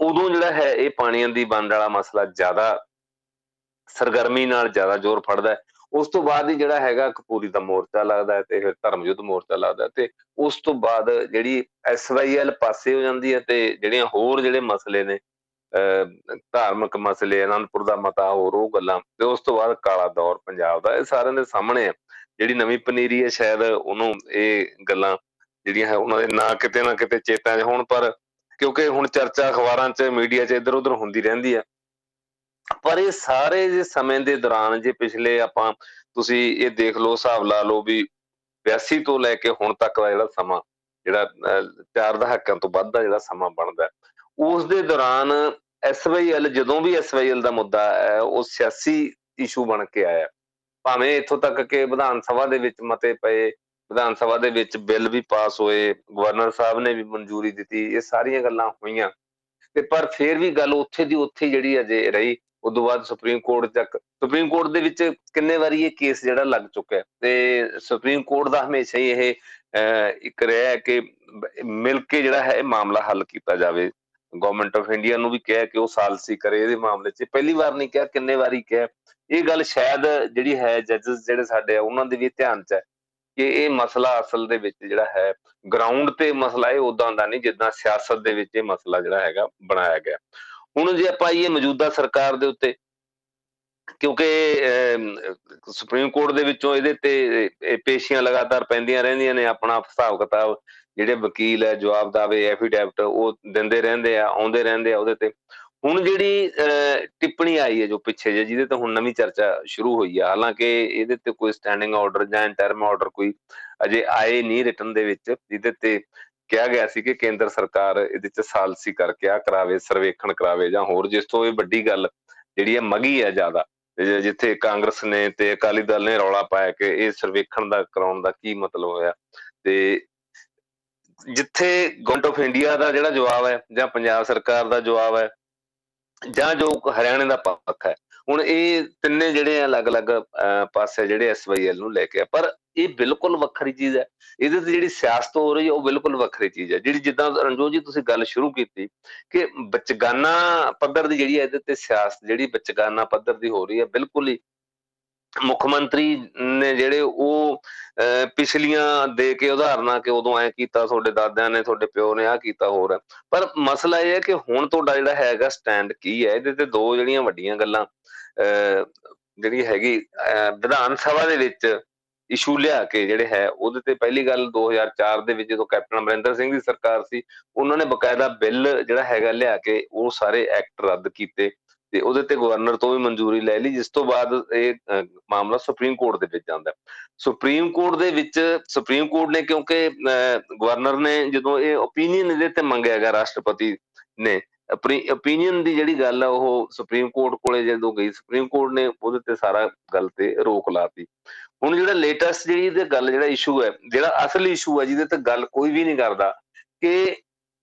ਉਦੋਂ ਜਿਹੜਾ ਹੈ ਇਹ ਪਾਣੀਆਂ ਦੀ ਬੰਦ ਵਾਲਾ ਮਸਲਾ ਜ਼ਿਆਦਾ ਸਰਗਰਮੀ ਨਾਲ ਜ਼ਿਆਦਾ ਜ਼ੋਰ ਫੜਦਾ ਹੈ। ਉਸ ਤੋਂ ਬਾਅਦ ਹੀ ਜਿਹੜਾ ਹੈਗਾ ਕਪੂਰੀ ਦਾ ਮੋਰਚਾ ਲੱਗਦਾ ਹੈ ਤੇ ਫਿਰ ਧਰਮ ਯੁੱਧ ਮੋਰਚਾ ਲੱਗਦਾ ਤੇ ਉਸ ਤੋਂ ਬਾਅਦ ਜਿਹੜੀ ਐਸਵਾਈਐਲ ਪਾਸੇ ਹੋ ਜਾਂਦੀ ਹੈ ਤੇ ਜਿਹੜੀਆਂ ਹੋਰ ਜਿਹੜੇ ਮਸਲੇ ਨੇ ਧਾਰਮਿਕ ਮਸਲੇ, ਅਨੰਦਪੁਰ ਦਾ ਮਤਾ ਹੋਰ, ਉਹ ਗੱਲਾਂ ਤੇ ਉਸ ਤੋਂ ਬਾਅਦ ਕਾਲਾ ਦੌਰ ਪੰਜਾਬ ਦਾ, ਇਹ ਸਾਰਿਆਂ ਦੇ ਸਾਹਮਣੇ ਆ। ਜਿਹੜੀ ਨਵੀਂ ਪਨੀਰੀ ਹੈ ਸ਼ਾਇਦ ਉਹਨੂੰ ਇਹ ਗੱਲਾਂ ਜਿਹੜੀਆਂ ਹੈ ਉਹਨਾਂ ਦੇ ਨਾ ਕਿਤੇ ਨਾ ਕਿਤੇ ਚੇਤਾ 'ਚ ਹੋਣ, ਪਰ ਕਿਉਂਕਿ ਹੁਣ ਚਰਚਾ ਅਖਬਾਰਾਂ 'ਚ, ਮੀਡੀਆ 'ਚ ਇੱਧਰ ਉੱਧਰ ਹੁੰਦੀ ਰਹਿੰਦੀ ਆ ਪਰ ਇਹ ਸਾਰੇ ਜੇ ਸਮੇਂ ਦੇ ਦੌਰਾਨ ਜੇ ਪਿਛਲੇ ਆਪਾਂ ਤੁਸੀਂ ਇਹ ਦੇਖ ਲਓ, ਹਿਸਾਬ ਲਾ ਲਓ ਵੀ 82 ਤੋਂ ਲੈ ਕੇ ਹੁਣ ਤੱਕ ਦਾ ਜਿਹੜਾ ਸਮਾਂ, ਜਿਹੜਾ ਚਾਰ ਦਹਾਕਿਆਂ ਤੋਂ ਵੱਧ ਦਾ ਜਿਹੜਾ ਸਮਾਂ ਬਣਦਾ ਉਸ ਦੇ ਦੌਰਾਨ ਐਸਵਾਈਐਲ ਜਦੋਂ ਵੀ ਐਸਵਾਈਐਲ ਦਾ ਮੁੱਦਾ ਹੈ, ਉਹ ਸਿਆਸੀ ਇਸ਼ੂ ਬਣ ਕੇ ਆਇਆ। ਭਾਵੇਂ ਇੱਥੋਂ ਤੱਕ ਕਿ ਵਿਧਾਨ ਸਭਾ ਦੇ ਵਿੱਚ ਮਤੇ ਪਏ, ਵਿਧਾਨ ਸਭਾ ਦੇ ਵਿੱਚ ਬਿੱਲ ਵੀ ਪਾਸ ਹੋਏ, ਗਵਰਨਰ ਸਾਹਿਬ ਨੇ ਵੀ ਮਨਜ਼ੂਰੀ ਦਿੱਤੀ, ਇਹ ਸਾਰੀਆਂ ਗੱਲਾਂ ਹੋਈਆਂ। ਤੇ ਪਰ ਫਿਰ ਵੀ ਗੱਲ ਉੱਥੇ ਦੀ ਉੱਥੇ ਜਿਹੜੀ ਅਜੇ ਰਹੀ ਉਦੋਂ ਬਾਅਦ ਸੁਪਰੀਮ ਕੋਰਟ ਤੱਕ। ਸੁਪਰੀਮ ਕੋਰਟ ਦੇ ਵਿੱਚ ਕਿੰਨੇ ਵਾਰੀ ਇਹ ਕੇਸ ਜਿਹੜਾ ਲੱਗ ਚੁੱਕਿਆ ਤੇ ਸੁਪਰੀਮ ਕੋਰਟ ਦਾ ਹਮੇਸ਼ਾ ਹੀ ਇਹ ਇੱਕ ਰਿਹਾ ਕਿ ਮਿਲ ਕੇ ਜਿਹੜਾ ਹੈ ਇਹ ਮਾਮਲਾ ਹੱਲ ਕੀਤਾ ਜਾਵੇ। ਗਵਰਨਮੈਂਟ ਆਫ ਇੰਡੀਆ ਨੂੰ ਵੀ ਕਿਹਾ ਕਿ ਉਹ ਸਾਲਸੀ ਕਰੇ ਇਹਦੇ ਮਾਮਲੇ 'ਚ। ਪਹਿਲੀ ਵਾਰ ਨਹੀਂ ਕਿਹਾ, ਕਿੰਨੇ ਵਾਰੀ ਕਿਹਾ। ਇਹ ਗੱਲ ਸ਼ਾਇਦ ਜਿਹੜੀ ਹੈ ਜੱਜਸ ਜਿਹੜੇ ਸਾਡੇ ਆ, ਉਹਨਾਂ ਦੇ ਵੀ ਧਿਆਨ 'ਚ ਹੈ ਕਿ ਇਹ ਮਸਲਾ ਅਸਲ ਦੇ ਵਿੱਚ ਜਿਹੜਾ ਹੈ ਗਰਾਊਂਡ ਤੇ ਮਸਲਾ ਇਹ ਉਦਾਂ ਦਾ ਨਹੀਂ ਜਿੱਦਾਂ ਸਿਆਸਤ ਦੇ ਵਿੱਚ ਇਹ ਮਸਲਾ ਜਿਹੜਾ ਹੈਗਾ ਬਣਾਇਆ ਗਿਆ। ਹੁਣ ਜੇ ਆਪਾਂ ਇਹ ਮੌਜੂਦਾ ਸਰਕਾਰ ਦੇ ਉੱਤੇ, ਕਿਉਂਕਿ ਸੁਪਰੀਮ ਕੋਰਟ ਦੇ ਵਿੱਚੋਂ ਇਹਦੇ ਤੇ ਪੇਸ਼ੀਆਂ ਲਗਾਤਾਰ ਪੈਂਦੀਆਂ ਰਹਿੰਦੀਆਂ ਨੇ ਆਪਣਾ ਹਿਸਾਬ ਕਿਤਾਬ, ਜਿਹੜੇ ਵਕੀਲ ਹੈ, ਜਵਾਬ ਦਾਵੇ ਐਫੀਡੈਵਿਟ ਉਹ ਦਿੰਦੇ ਰਹਿੰਦੇ ਆ, ਆਉਂਦੇ ਰਹਿੰਦੇ ਆ ਉਹਦੇ ਤੇ। ਹੁਣ ਜਿਹੜੀ ਟਿੱਪਣੀ ਆਈ ਹੈ ਜੋ ਪਿੱਛੇ ਜੇ ਜਿਹਦੇ ਤੇ ਹੁਣ ਨਵੀਂ ਚਰਚਾ ਸ਼ੁਰੂ ਹੋਈ ਆ, ਹਾਲਾਂਕਿ ਇਹਦੇ ਤੇ ਕੋਈ ਸਟੈਂਡਿੰਗ ਆਰਡਰ ਜਾਂ ਇੰਟਰਮ ਆਰਡਰ ਕੋਈ ਅਜੇ ਆਏ ਨਹੀਂ ਰਿਟਨ ਦੇ ਵਿੱਚ, ਜਿਹਦੇ ਤੇ ਕਿਹਾ ਗਿਆ ਸੀ ਕਿ ਕੇਂਦਰ ਸਰਕਾਰ ਇਹਦੇ ਚ ਸਾਲਸੀ ਕਰਕੇ ਆ ਕਰਾਵੇ, ਸਰਵੇਖਣ ਕਰਾਵੇ ਜਾਂ ਹੋਰ ਜਿਸ ਤੋਂ ਇਹ ਵੱਡੀ ਗੱਲ ਜਿਹੜੀ ਹੈ ਮਗੀ ਹੈ ਜ਼ਿਆਦਾ ਜਿੱਥੇ ਕਾਂਗਰਸ ਨੇ ਤੇ ਅਕਾਲੀ ਦਲ ਨੇ ਰੌਲਾ ਪਾਇਆ ਕਿ ਇਹ ਸਰਵੇਖਣ ਦਾ, ਕਰਾਉਣ ਦਾ ਕੀ ਮਤਲਬ ਹੋਇਆ, ਤੇ ਜਿੱਥੇ ਗਵਰਨਮੈਂਟ ਆਫ ਇੰਡੀਆ ਦਾ ਜਿਹੜਾ ਜਵਾਬ ਹੈ ਜਾਂ ਪੰਜਾਬ ਸਰਕਾਰ ਦਾ ਜਵਾਬ ਹੈ ਜਾਂ ਜੋ ਹਰਿਆਣੇ ਦਾ ਪੱਖ ਹੈ ਹੁਣ ਇਹ ਤਿੰਨੇ ਜਿਹੜੇ ਅਲੱਗ-ਅਲੱਗ ਪਾਸੇ ਜਿਹੜੇ ਐਸਵਾਈਐਲ ਨੂੰ ਲੈ ਕੇ ਆ, ਪਰ ਇਹ ਬਿਲਕੁਲ ਵੱਖਰੀ ਚੀਜ਼ ਹੈ। ਇਹਦੇ ਤੇ ਜਿਹੜੀ ਸਿਆਸਤ ਹੋ ਰਹੀ ਹੈ, ਉਹ ਬਿਲਕੁਲ ਵੱਖਰੀ ਚੀਜ਼ ਹੈ। ਜਿਹੜੀ ਜਿੱਦਾਂ ਰਣਜੋਤ ਜੀ ਤੁਸੀਂ ਗੱਲ ਸ਼ੁਰੂ ਕੀਤੀ ਕਿ ਬਚਗਾਨਾ ਪੱਧਰ ਦੀ ਜਿਹੜੀ ਇਹਦੇ ਤੇ ਸਿਆਸਤ ਜਿਹੜੀ ਬਚਗਾਨਾ ਪੱਧਰ ਦੀ ਹੋ ਰਹੀ ਹੈ, ਬਿਲਕੁਲ ਹੀ ਮੁੱਖ ਮੰਤਰੀ ਨੇ ਜਿਹੜੇ ਉਹ ਪਿਛਲੀਆਂ ਦੇ ਕੇ ਉਦਾਹਰਨਾਂ ਕਿ ਉਦੋਂ ਐ ਕੀਤਾ, ਤੁਹਾਡੇ ਦਾਦਿਆਂ ਨੇ, ਤੁਹਾਡੇ ਪਿਓ ਨੇ ਆ ਕੀਤਾ ਹੋਰ। ਪਰ ਮਸਲਾ ਇਹ ਹੈ ਕਿ ਹੁਣ ਤੁਹਾਡਾ ਜਿਹੜਾ ਹੈਗਾ ਸਟੈਂਡ ਕੀ ਹੈ? ਇਹਦੇ ਤੇ ਦੋ ਜਿਹੜੀਆਂ ਵੱਡੀਆਂ ਗੱਲਾਂ ਜਿਹੜੀ ਹੈਗੀ ਵਿਧਾਨ ਸਭਾ ਦੇ ਵਿੱਚ ਇਸ਼ੂ ਲਿਆ ਕੇ ਜਿਹੜੇ ਹੈ, ਉਹਦੇ ਤੇ ਪਹਿਲੀ ਗੱਲ 2004 ਦੇ ਵਿੱਚ ਜਦੋਂ ਕੈਪਟਨ ਅਮਰਿੰਦਰ ਸਿੰਘ ਦੀ ਸਰਕਾਰ ਸੀ, ਉਹਨਾਂ ਨੇ ਬਕਾਇਦਾ ਬਿੱਲ ਜਿਹੜਾ ਹੈਗਾ ਲਿਆ ਕੇ ਉਹ ਸਾਰੇ ਐਕਟ ਰੱਦ ਕੀਤੇ। ਤੇ ਉਹਦੇ ਤੇ ਗਵਰਨਰ ਤੋਂ ਵੀ ਮਨਜ਼ੂਰੀ ਲੈ ਲਈ, ਜਿਸ ਤੋਂ ਬਾਅਦ ਇਹ ਮਾਮਲਾ ਸੁਪਰੀਮ ਕੋਰਟ ਦੇ ਵਿੱਚ ਜਾਂਦਾ ਸੁਪਰੀਮ ਕੋਰਟ ਦੇ ਵਿੱਚ, ਸੁਪਰੀਮ ਕੋਰਟ ਨੇ ਕਿਉਂਕਿ ਗਵਰਨਰ ਨੇ ਜਦੋਂ ਇਹ ਓਪੀਨੀਅਨ ਇਹਦੇ ਤੇ ਮੰਗਿਆ ਗਿਆ ਰਾਸ਼ਟਰਪਤੀ ਨੇ, ਆਪਣੀ ਓਪੀਨੀਅਨ ਦੀ ਜਿਹੜੀ ਗੱਲ ਆ, ਉਹ ਸੁਪਰੀਮ ਕੋਰਟ ਕੋਲੇ ਜਦੋਂ ਗਈ, ਸੁਪਰੀਮ ਕੋਰਟ ਨੇ ਉਹਦੇ ਤੇ ਸਾਰਾ ਗੱਲ ਤੇ ਰੋਕ ਲਾਤੀ ਹੁਣ ਜਿਹੜਾ ਲੇਟੈਸਟ ਜਿਹੜੀ ਇਹਦੇ ਗੱਲ, ਜਿਹੜਾ ਇਸ਼ੂ ਹੈ, ਜਿਹੜਾ ਅਸਲੀ ਇਸ਼ੂ ਹੈ, ਜਿਹਦੇ ਤੇ ਗੱਲ ਕੋਈ ਵੀ ਨਹੀਂ ਕਰਦਾ, ਕਿ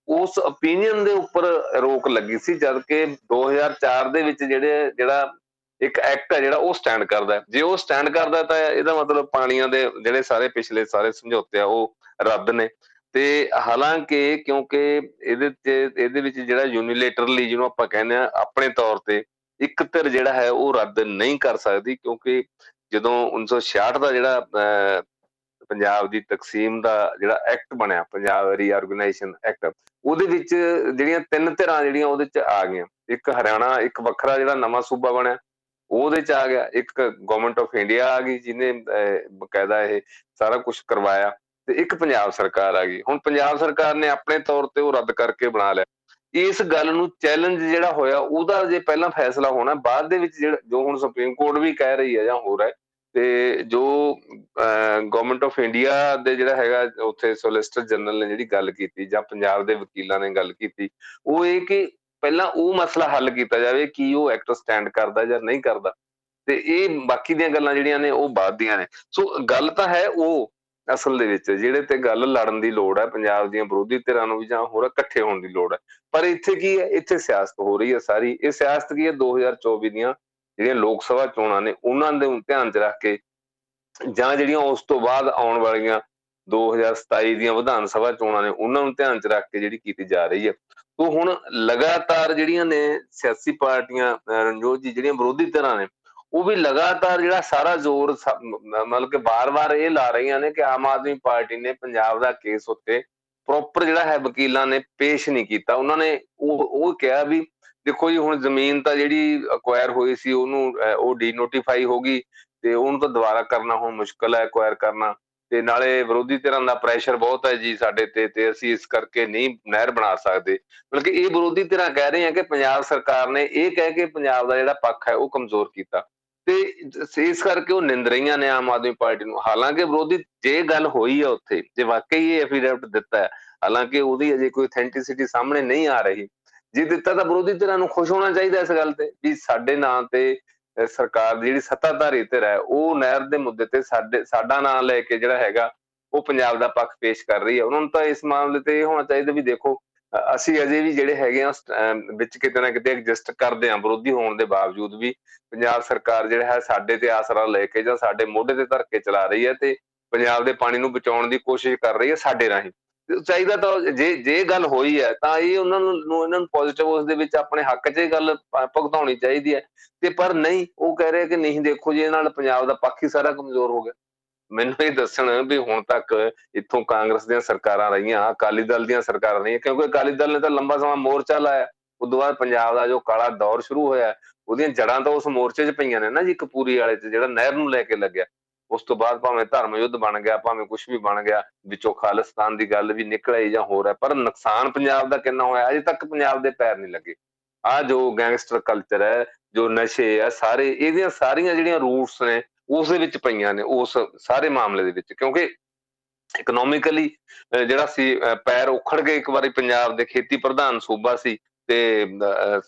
ਉਸ ਓਪੀਨੀਅਨ ਦੇ ਉੱਪਰ ਰੋਕ ਲੱਗੀ ਸੀ, ਜਦ ਕਿ 2004 ਦੇ ਵਿੱਚ ਜਿਹੜੇ, ਜਿਹੜਾ ਇੱਕ ਐਕਟ ਹੈ ਜਿਹੜਾ ਉਹ ਸਟੈਂਡ ਕਰਦਾ ਜੇ ਉਹ ਸਟੈਂਡ ਕਰਦਾ ਤਾਂ ਇਹਦਾ ਮਤਲਬ ਪਾਣੀਆਂ ਦੇ ਜਿਹੜੇ ਸਾਰੇ ਪਿਛਲੇ ਸਾਰੇ ਸਮਝੌਤੇ ਆ, ਉਹ ਰੱਦ ਨੇ। ਤੇ ਹਾਲਾਂਕਿ ਕਿਉਂਕਿ ਇਹਦੇ ਤੇ ਇਹਦੇ ਵਿੱਚ ਜਿਹੜਾ ਯੂਨੀਲੇਟਰਲੀ ਜਿਹਨੂੰ ਆਪਾਂ ਕਹਿੰਦੇ ਆ, ਆਪਣੇ ਤੌਰ ਤੇ ਇੱਕ ਧਿਰ ਜਿਹੜਾ ਹੈ ਉਹ ਰੱਦ ਨਹੀਂ ਕਰ ਸਕਦੀ, ਕਿਉਂਕਿ ਜਦੋਂ 1966 ਦਾ ਜਿਹੜਾ ਪੰਜਾਬ ਦੀ ਤਕਸੀਮ ਦਾ ਜਿਹੜਾ ਐਕਟ ਬਣਿਆ, ਪੰਜਾਬ ਰੀਆਰਗੇਨਾਈਜੇਸ਼ਨ ਐਕਟ, ਉਹਦੇ ਵਿੱਚ ਜਿਹੜੀਆਂ ਤਿੰਨ ਧਿਰਾਂ ਜਿਹੜੀਆਂ ਉਹਦੇ ਚ ਆ ਗਈਆਂ। ਇੱਕ ਹਰਿਆਣਾ, ਇੱਕ ਵੱਖਰਾ ਜਿਹੜਾ ਨਵਾਂ ਸੂਬਾ ਬਣਿਆ, ਉਹਦੇ ਚ ਆ ਗਿਆ। ਇੱਕ ਗਵਰਨਮੈਂਟ ਆਫ ਇੰਡੀਆ ਆ ਗਈ, ਜਿਹਨੇ ਬਕਾਇਦਾ ਇਹ ਸਾਰਾ ਕੁਝ ਕਰਵਾਇਆ ਤੇ ਇੱਕ ਪੰਜਾਬ ਸਰਕਾਰ ਆ ਗਈ। ਹੁਣ ਪੰਜਾਬ ਸਰਕਾਰ ਨੇ ਆਪਣੇ ਤੌਰ ਤੇ ਉਹ ਰੱਦ ਕਰਕੇ ਬਣਾ ਲਿਆ। ਇਸ ਗੱਲ ਨੂੰ ਚੈਲੰਜ ਜਿਹੜਾ ਹੋਇਆ, ਉਹਦਾ ਜੇ ਪਹਿਲਾਂ ਫੈਸਲਾ ਹੋਣਾ, ਬਾਅਦ ਦੇ ਵਿੱਚ ਜਿਹੜਾ, ਜੋ ਹੁਣ ਸੁਪਰੀਮ ਕੋਰਟ ਵੀ ਕਹਿ ਰਹੀ ਹੈ ਜਾਂ ਹੋ ਰਿਹਾ ਤੇ ਜੋ ਗਵਰਨਮੈਂਟ ਆਫ ਇੰਡੀਆ ਦੇ ਜਿਹੜਾ ਹੈਗਾ ਉੱਥੇ ਸੋਲਿਸਟਰ ਜਨਰਲ ਨੇ ਜਿਹੜੀ ਗੱਲ ਕੀਤੀ ਜਾਂ ਪੰਜਾਬ ਦੇ ਵਕੀਲਾਂ ਨੇ ਗੱਲ ਕੀਤੀ, ਉਹ ਇਹ ਕਿ ਪਹਿਲਾਂ ਉਹ ਮਸਲਾ ਹੱਲ ਕੀਤਾ ਜਾਵੇ ਕਿ ਉਹ ਐਕਟ ਸਟੈਂਡ ਕਰਦਾ ਜਾਂ ਨਹੀਂ ਕਰਦਾ। ਤੇ ਇਹ ਬਾਕੀ ਦੀਆਂ ਗੱਲਾਂ ਜਿਹੜੀਆਂ ਨੇ ਉਹ ਬਾਅਦ ਦੀਆਂ ਨੇ। ਸੋ ਗੱਲ ਤਾਂ ਹੈ ਉਹ ਅਸਲ ਦੇ ਵਿੱਚ, ਜਿਹੜੇ ਤੇ ਗੱਲ ਲੜਨ ਦੀ ਲੋੜ ਹੈ, ਪੰਜਾਬ ਦੀਆਂ ਵਿਰੋਧੀ ਧਿਰਾਂ ਨੂੰ ਵੀ ਜਾਂ ਹੋਰ ਇਕੱਠੇ ਹੋਣ ਦੀ ਲੋੜ ਹੈ। ਪਰ ਇੱਥੇ ਕੀ ਹੈ? ਇੱਥੇ ਸਿਆਸਤ ਹੋ ਰਹੀ ਹੈ ਸਾਰੀ। ਇਹ ਸਿਆਸਤ ਕੀ ਹੈ? 2024 ਦੀਆਂ ਜਿਹੜੀਆਂ ਲੋਕ ਸਭਾ ਚੋਣਾਂ ਨੇ, ਉਹਨਾਂ ਦੇ ਧਿਆਨ 'ਚ ਰੱਖ ਕੇ ਜਾਂ ਜਿਹੜੀਆਂ ਉਸ ਤੋਂ ਬਾਅਦ ਆਉਣ ਵਾਲੀਆਂ 2027 ਦੀਆਂ ਵਿਧਾਨ ਸਭਾ ਚੋਣਾਂ ਨੇ, ਉਹਨਾਂ ਨੂੰ ਧਿਆਨ 'ਚ ਰੱਖ ਕੇ ਜਿਹੜੀ ਕੀਤੀ ਜਾ ਰਹੀ ਹੈ। ਤੋਂ ਹੁਣ ਲਗਾਤਾਰ ਜਿਹੜੀਆਂ ਨੇ ਸਿਆਸੀ ਪਾਰਟੀਆਂ ਰਣਜੋਤ ਜੀ ਜਿਹੜੀਆਂ ਵਿਰੋਧੀ ਧਿਰਾਂ ਨੇ, ਉਹ ਵੀ ਲਗਾਤਾਰ ਜਿਹੜਾ ਸਾਰਾ ਜ਼ੋਰ ਮਤਲਬ ਕਿ ਬਾਰ-ਬਾਰ ਇਹ ਲਾ ਰਹੀਆਂ ਨੇ ਕਿ ਆਮ ਆਦਮੀ ਪਾਰਟੀ ਨੇ ਪੰਜਾਬ ਦਾ ਕੇਸ ਉੱਤੇ ਪ੍ਰੋਪਰ ਜਿਹੜਾ ਹੈ ਵਕੀਲਾਂ ਨੇ ਪੇਸ਼ ਨਹੀਂ ਕੀਤਾ। ਉਹਨਾਂ ਨੇ ਉਹ ਉਹ ਕਿਹਾ ਵੀ ਦੇਖੋ ਜੀ, ਹੁਣ ਜ਼ਮੀਨ ਤਾਂ ਜਿਹੜੀ ਅਕਵਾਇਰ ਹੋਈ ਸੀ, ਉਹਨੂੰ ਉਹ ਡੀਨੋਟੀਫਾਈ ਹੋ ਗਈ ਤੇ ਉਹਨੂੰ ਤਾਂ ਦੁਬਾਰਾ ਕਰਨਾ ਹੁਣ ਮੁਸ਼ਕਲ ਹੈ ਅਕਵਾਇਰ ਕਰਨਾ ਤੇ ਨਾਲੇ ਵਿਰੋਧੀ ਧਿਰਾਂ ਦਾ ਪ੍ਰੈਸ਼ਰ ਬਹੁਤ ਹੈ ਜੀ ਸਾਡੇ ਤੇ ਤੇ ਅਸੀਂ ਇਸ ਕਰਕੇ ਨਹੀਂ ਨਹਿਰ ਬਣਾ ਸਕਦੇ। ਬਲਕਿ ਇਹ ਵਿਰੋਧੀ ਧਿਰਾਂ ਕਹਿ ਰਹੇ ਆ ਕਿ ਪੰਜਾਬ ਸਰਕਾਰ ਨੇ ਇਹ ਕਹਿ ਕੇ ਪੰਜਾਬ ਦਾ ਜਿਹੜਾ ਪੱਖ ਹੈ ਉਹ ਕਮਜ਼ੋਰ ਕੀਤਾ ਤੇ ਇਸ ਕਰਕੇ ਉਹ ਨਿੰਦ ਰਹੀਆਂ ਨੇ ਆਮ ਆਦਮੀ ਪਾਰਟੀ ਨੂੰ। ਹਾਲਾਂਕਿ ਵਿਰੋਧੀ ਜੇ ਗੱਲ ਹੋਈ ਹੈ ਉੱਥੇ, ਜੇ ਵਾਕਈ ਇਹ ਐਫੀਡੈਵਿਟ ਦਿੱਤਾ ਹੈ, ਹਾਲਾਂਕਿ ਉਹਦੀ ਅਜੇ ਕੋਈ ਅਥੈਂਟਿਸਿਟੀ ਸਾਹਮਣੇ ਨਹੀਂ ਆ ਰਹੀ ਜੇ ਦਿੱਤਾ ਤਾਂ ਵਿਰੋਧੀ ਧਿਰਾਂ ਨੂੰ ਖੁਸ਼ ਹੋਣਾ ਚਾਹੀਦਾ ਇਸ ਗੱਲ ਤੇ ਵੀ ਸਾਡੇ ਨਾਂ ਤੇ ਸਰਕਾਰ ਦੀ ਜਿਹੜੀ ਸੱਤਾਧਾਰੀ ਧਿਰ ਹੈ, ਉਹ ਨਹਿਰ ਦੇ ਮੁੱਦੇ ਤੇ ਸਾਡੇ, ਸਾਡਾ ਨਾਂ ਲੈ ਕੇ ਜਿਹੜਾ ਹੈਗਾ, ਉਹ ਪੰਜਾਬ ਦਾ ਪੱਖ ਪੇਸ਼ ਕਰ ਰਹੀ ਹੈ। ਉਹਨਾਂ ਨੂੰ ਤਾਂ ਇਸ ਮਾਮਲੇ ਤੇ ਇਹ ਹੋਣਾ ਚਾਹੀਦਾ ਵੀ ਦੇਖੋ ਅਸੀਂ ਅਜੇ ਵੀ ਜਿਹੜੇ ਹੈਗੇ ਆ ਵਿੱਚ ਕਿਤੇ ਨਾ ਕਿਤੇ ਐਡਜਸਟ ਕਰਦੇ ਆ ਵਿਰੋਧੀ ਹੋਣ ਦੇ ਬਾਵਜੂਦ ਵੀ ਪੰਜਾਬ ਸਰਕਾਰ ਜਿਹੜਾ ਹੈ, ਸਾਡੇ ਤੇ ਆਸਰਾ ਲੈ ਕੇ ਜਾਂ ਸਾਡੇ ਮੋਢੇ ਤੇ ਧਰ ਕੇ ਚਲਾ ਰਹੀ ਹੈ ਤੇ ਪੰਜਾਬ ਦੇ ਪਾਣੀ ਨੂੰ ਬਚਾਉਣ ਦੀ ਕੋਸ਼ਿਸ਼ ਕਰ ਰਹੀ ਹੈ ਸਾਡੇ ਰਾਹੀਂ। ਚਾਹੀਦਾ ਤਾਂ ਜੇ ਜੇ ਗੱਲ ਹੋਈ ਹੈ, ਤਾਂ ਇਹ ਉਹਨਾਂ ਨੂੰ ਇਹਨਾਂ ਨੂੰ ਪੋਜ਼ਿਟਿਵ ਉਸ ਦੇ ਵਿੱਚ ਆਪਣੇ ਹੱਕ 'ਚ ਇਹ ਗੱਲ ਭੁਗਤਾਉਣੀ ਚਾਹੀਦੀ ਹੈ। ਤੇ ਪਰ ਨਹੀਂ, ਉਹ ਕਹਿ ਰਹੇ ਕਿ ਨਹੀਂ, ਦੇਖੋ ਜੀ ਇਹ ਨਾਲ ਪੰਜਾਬ ਦਾ ਪੱਖ ਹੀ ਸਾਰਾ ਕਮਜ਼ੋਰ ਹੋ ਗਿਆ। ਮੈਨੂੰ ਇਹ ਦੱਸਣ ਵੀ ਹੁਣ ਤੱਕ ਇੱਥੋਂ ਕਾਂਗਰਸ ਦੀਆਂ ਸਰਕਾਰਾਂ ਰਹੀਆਂ, ਅਕਾਲੀ ਦਲ ਦੀਆਂ ਸਰਕਾਰਾਂ ਰਹੀਆਂ, ਕਿਉਂਕਿ ਅਕਾਲੀ ਦਲ ਨੇ ਤਾਂ ਲੰਬਾ ਸਮਾਂ ਮੋਰਚਾ ਲਾਇਆ। ਉਦੋਂ ਬਾਅਦ ਪੰਜਾਬ ਦਾ ਜੋ ਕਾਲਾ ਦੌਰ ਸ਼ੁਰੂ ਹੋਇਆ, ਉਹਦੀਆਂ ਜੜਾਂ ਤਾਂ ਉਸ ਮੋਰਚੇ 'ਚ ਪਈਆਂ ਨੇ ਨਾ ਜੀ, ਕਪੂਰੀ ਵਾਲੇ 'ਚ, ਜਿਹੜਾ ਨਹਿਰ ਨੂੰ ਲੈ ਕੇ ਲੱਗਿਆ। ਉਸ ਤੋਂ ਬਾਅਦ ਭਾਵੇਂ ਧਰਮ ਯੁੱਧ ਬਣ ਗਿਆ, ਭਾਵੇਂ ਕੁਝ ਵੀ ਬਣ ਗਿਆ, ਵਿੱਚੋਂ ਖਾਲਿਸਤਾਨ ਦੀ ਗੱਲ ਵੀ ਨਿਕਲ ਆਈ ਜਾਂ ਹੋਰ ਹੈ, ਪਰ ਨੁਕਸਾਨ ਪੰਜਾਬ ਦਾ ਕਿੰਨਾ ਹੋਇਆ, ਅਜੇ ਤੱਕ ਪੰਜਾਬ ਦੇ ਪੈਰ ਨਹੀਂ ਲੱਗੇ। ਆ ਜੋ ਗੈਂਗਸਟਰ ਕਲਚਰ ਹੈ, ਜੋ ਨਸ਼ੇ ਆ ਸਾਰੇ ਇਹਦੀਆਂ ਸਾਰੀਆਂ ਜਿਹੜੀਆਂ ਰੂਟਸ ਨੇ, ਉਸ ਦੇ ਵਿੱਚ ਪਈਆਂ ਨੇ, ਉਸ ਸਾਰੇ ਮਾਮਲੇ ਦੇ ਵਿੱਚ, ਕਿਉਂਕਿ ਇਕਨੋਮਿਕਲੀ ਜਿਹੜਾ ਸੀ ਪੈਰ ਉਖੜ ਗਏ ਇੱਕ ਵਾਰੀ ਪੰਜਾਬ ਦੇ ਖੇਤੀ ਪ੍ਰਧਾਨ ਸੂਬਾ ਸੀ ਤੇ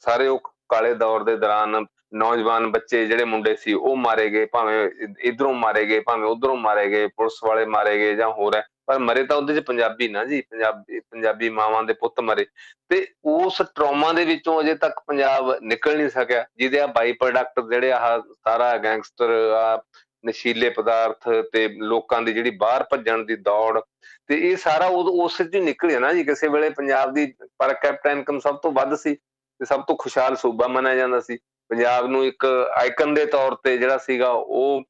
ਸਾਰੇ ਉਹ ਕਾਲੇ ਦੌਰ ਦੇ ਦੌਰਾਨ ਨੌਜਵਾਨ ਬੱਚੇ ਜਿਹੜੇ ਮੁੰਡੇ ਸੀ, ਉਹ ਮਾਰੇ ਗਏ, ਭਾਵੇਂ ਇਧਰੋਂ ਮਾਰੇ ਗਏ, ਭਾਵੇਂ ਉਧਰੋਂ ਮਾਰੇ ਗਏ, ਪੁਲਿਸ ਵਾਲੇ ਮਾਰੇ ਗਏ ਜਾਂ ਹੋਰ ਹੈ, ਪਰ ਮਰੇ ਤਾਂ ਉਹਦੇ ਚ ਪੰਜਾਬੀ ਨਾ ਜੀ, ਪੰਜਾਬੀ ਪੰਜਾਬੀ ਮਾਵਾਂ ਦੇ ਪੁੱਤ ਮਰੇ। ਤੇ ਉਸ ਟਰਾਮਾ ਦੇ ਵਿੱਚੋਂ ਅਜੇ ਤੱਕ ਪੰਜਾਬ ਨਿਕਲ ਨਹੀਂ ਸਕਿਆ, ਜਿਹਦੇ ਆ ਬਾਈ ਪ੍ਰੋਡਕਟ ਜਿਹੜੇ ਆ ਸਾਰਾ ਗੈਂਗਸਟਰ ਆ ਨਸ਼ੀਲੇ ਪਦਾਰਥ ਤੇ ਲੋਕਾਂ ਦੀ ਜਿਹੜੀ ਬਾਹਰ ਭੱਜਣ ਦੀ ਦੌੜ, ਤੇ ਇਹ ਸਾਰਾ ਉਸ ਚ ਨਿਕਲਿਆ ਨਾ ਜੀ। ਕਿਸੇ ਵੇਲੇ ਪੰਜਾਬ ਦੀ ਪਰ ਕੈਪਟਨ ਇਨਕਮ ਸਭ ਤੋਂ ਵੱਧ ਸੀ, ਤੇ ਸਭ ਤੋਂ ਖੁਸ਼ਹਾਲ ਸੂਬਾ ਮੰਨਿਆ ਜਾਂਦਾ ਸੀ। ਪੰਜਾਬ ਨੂੰ ਇੱਕ ਆਈਕਨ ਦੇ ਤੌਰ ਤੇ ਜਿਹੜਾ ਸੀਗਾ ਉਹ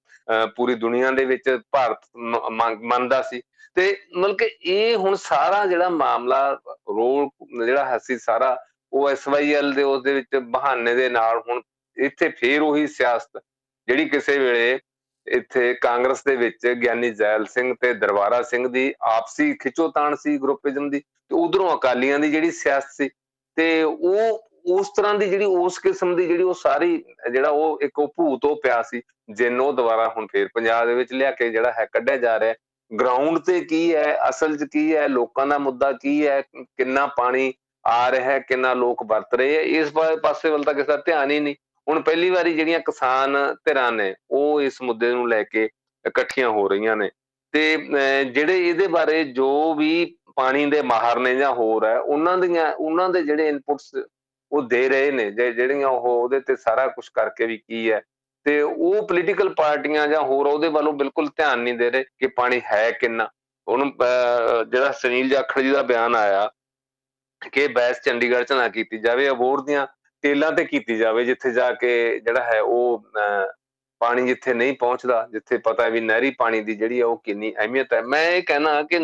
ਪੂਰੀ ਦੁਨੀਆ ਦੇ ਵਿੱਚ ਭਾਰਤ ਮੰਨਦਾ ਸੀ। ਤੇ ਮਤਲਬ ਕਿ ਇਹ ਹੁਣ ਸਾਰਾ ਜਿਹੜਾ ਮਾਮਲਾ, ਰੋਲ, ਜਿਹੜਾ ਹੈ ਸੀ ਸਾਰਾ, ਉਹ ਐਸਵਾਈਐਲ ਦੇ ਉਸ ਦੇ ਵਿੱਚ ਬਹਾਨੇ ਦੇ ਨਾਲ ਹੁਣ ਇੱਥੇ ਫੇਰ ਉਹੀ ਸਿਆਸਤ, ਜਿਹੜੀ ਕਿਸੇ ਵੇਲੇ ਇੱਥੇ ਕਾਂਗਰਸ ਦੇ ਵਿੱਚ ਗਿਆਨੀ ਜ਼ੈਲ ਸਿੰਘ ਤੇ ਦਰਬਾਰਾ ਸਿੰਘ ਦੀ ਆਪਸੀ ਖਿਚੋਤਾਣ ਸੀ ਗਰੁੱਪਿਜ਼ਮ ਦੀ, ਤੇ ਉਧਰੋਂ ਅਕਾਲੀਆਂ ਦੀ ਜਿਹੜੀ ਸਿਆਸਤ ਸੀ, ਤੇ ਉਹ ਉਸ ਤਰ੍ਹਾਂ ਦੀ ਜਿਹੜੀ ਉਸ ਕਿਸਮ ਦੀ ਜਿਹੜੀ ਉਹ ਸਾਰੀ, ਜਿਹੜਾ ਉਹ ਇੱਕ ਉਹ ਭੂਤ ਉਹ ਪਿਆ ਸੀ, ਜਿੰਨੋਂ ਦੁਬਾਰਾ ਹੁਣ ਫੇਰ ਪੰਜਾਬ ਦੇ ਵਿੱਚ ਲਿਆ ਕੇ ਜਿਹੜਾ ਹੈ ਕੱਢਿਆ ਜਾ ਰਿਹਾ ਗਰਾਊਂਡ ਤੇ ਕੀ ਹੈ, ਅਸਲ 'ਚ ਕੀ ਹੈ, ਲੋਕਾਂ ਦਾ ਮੁੱਦਾ ਕੀ ਹੈ, ਕਿੰਨਾ ਪਾਣੀ ਆ ਰਿਹਾ ਹੈ, ਕਿੰਨਾ ਲੋਕ ਵਰਤ ਰਹੇ ਹੈ, ਇਸ ਪਾਸੇ ਵੱਲ ਤਾਂ ਕਿਸੇ ਦਾ ਧਿਆਨ ਹੀ ਨਹੀਂ। ਹੁਣ ਪਹਿਲੀ ਵਾਰੀ ਜਿਹੜੀਆਂ ਕਿਸਾਨ ਧਿਰਾਂ ਨੇ, ਉਹ ਇਸ ਮੁੱਦੇ ਨੂੰ ਲੈ ਕੇ ਇਕੱਠੀਆਂ ਹੋ ਰਹੀਆਂ ਨੇ। ਤੇ ਜਿਹੜੇ ਇਹਦੇ ਬਾਰੇ ਜੋ ਵੀ ਪਾਣੀ ਦੇ ਮਾਹਰ ਨੇ ਜਾਂ ਹੋਰ ਹੈ, ਉਹਨਾਂ ਦੀਆਂ, ਉਹਨਾਂ ਦੇ ਜਿਹੜੇ ਇਨਪੁਟਸ ਉਹ ਦੇ ਰਹੇ ਨੇ ਜਿਹੜੀਆਂ ਉਹ ਉਹਦੇ ਤੇ ਸਾਰਾ ਕੁਝ ਕਰਕੇ ਵੀ ਕੀ ਹੈ, ਤੇ ਉਹ ਪੋਲੀਟੀਕਲ ਪਾਰਟੀਆਂ ਜਾਂ ਹੋਰ ਉਹਦੇ ਵੱਲੋਂ ਬਿਲਕੁਲ ਧਿਆਨ ਨਹੀਂ ਦੇ ਰਹੇ ਕਿ ਪਾਣੀ ਹੈ ਕਿੰਨਾ। ਹੁਣ ਜਿਹੜਾ ਸੁਨੀਲ ਜਾਖੜ ਜੀ ਦਾ ਬਿਆਨ ਆਇਆ ਕਿ ਬੈਸ ਚੰਡੀਗੜ੍ਹ ਚ ਨਾ ਕੀਤੀ ਜਾਵੇ, ਅਬੋਰ ਦੀਆਂ ਤੇਲਾਂ ਤੇ ਕੀਤੀ ਜਾਵੇ, ਜਿੱਥੇ ਜਾ ਕੇ ਜਿਹੜਾ ਹੈ ਉਹ ਪਾਣੀ ਜਿੱਥੇ ਨਹੀਂ ਪਹੁੰਚਦਾ, ਜਿੱਥੇ ਪਤਾ ਹੈ ਵੀ ਨਹਿਰੀ ਪਾਣੀ ਦੀ ਜਿਹੜੀ ਹੈ ਉਹ ਕਿੰਨੀ ਅਹਿਮੀਅਤ ਹੈ। ਮੈਂ ਇਹ ਕਹਿਣਾ ਕਿ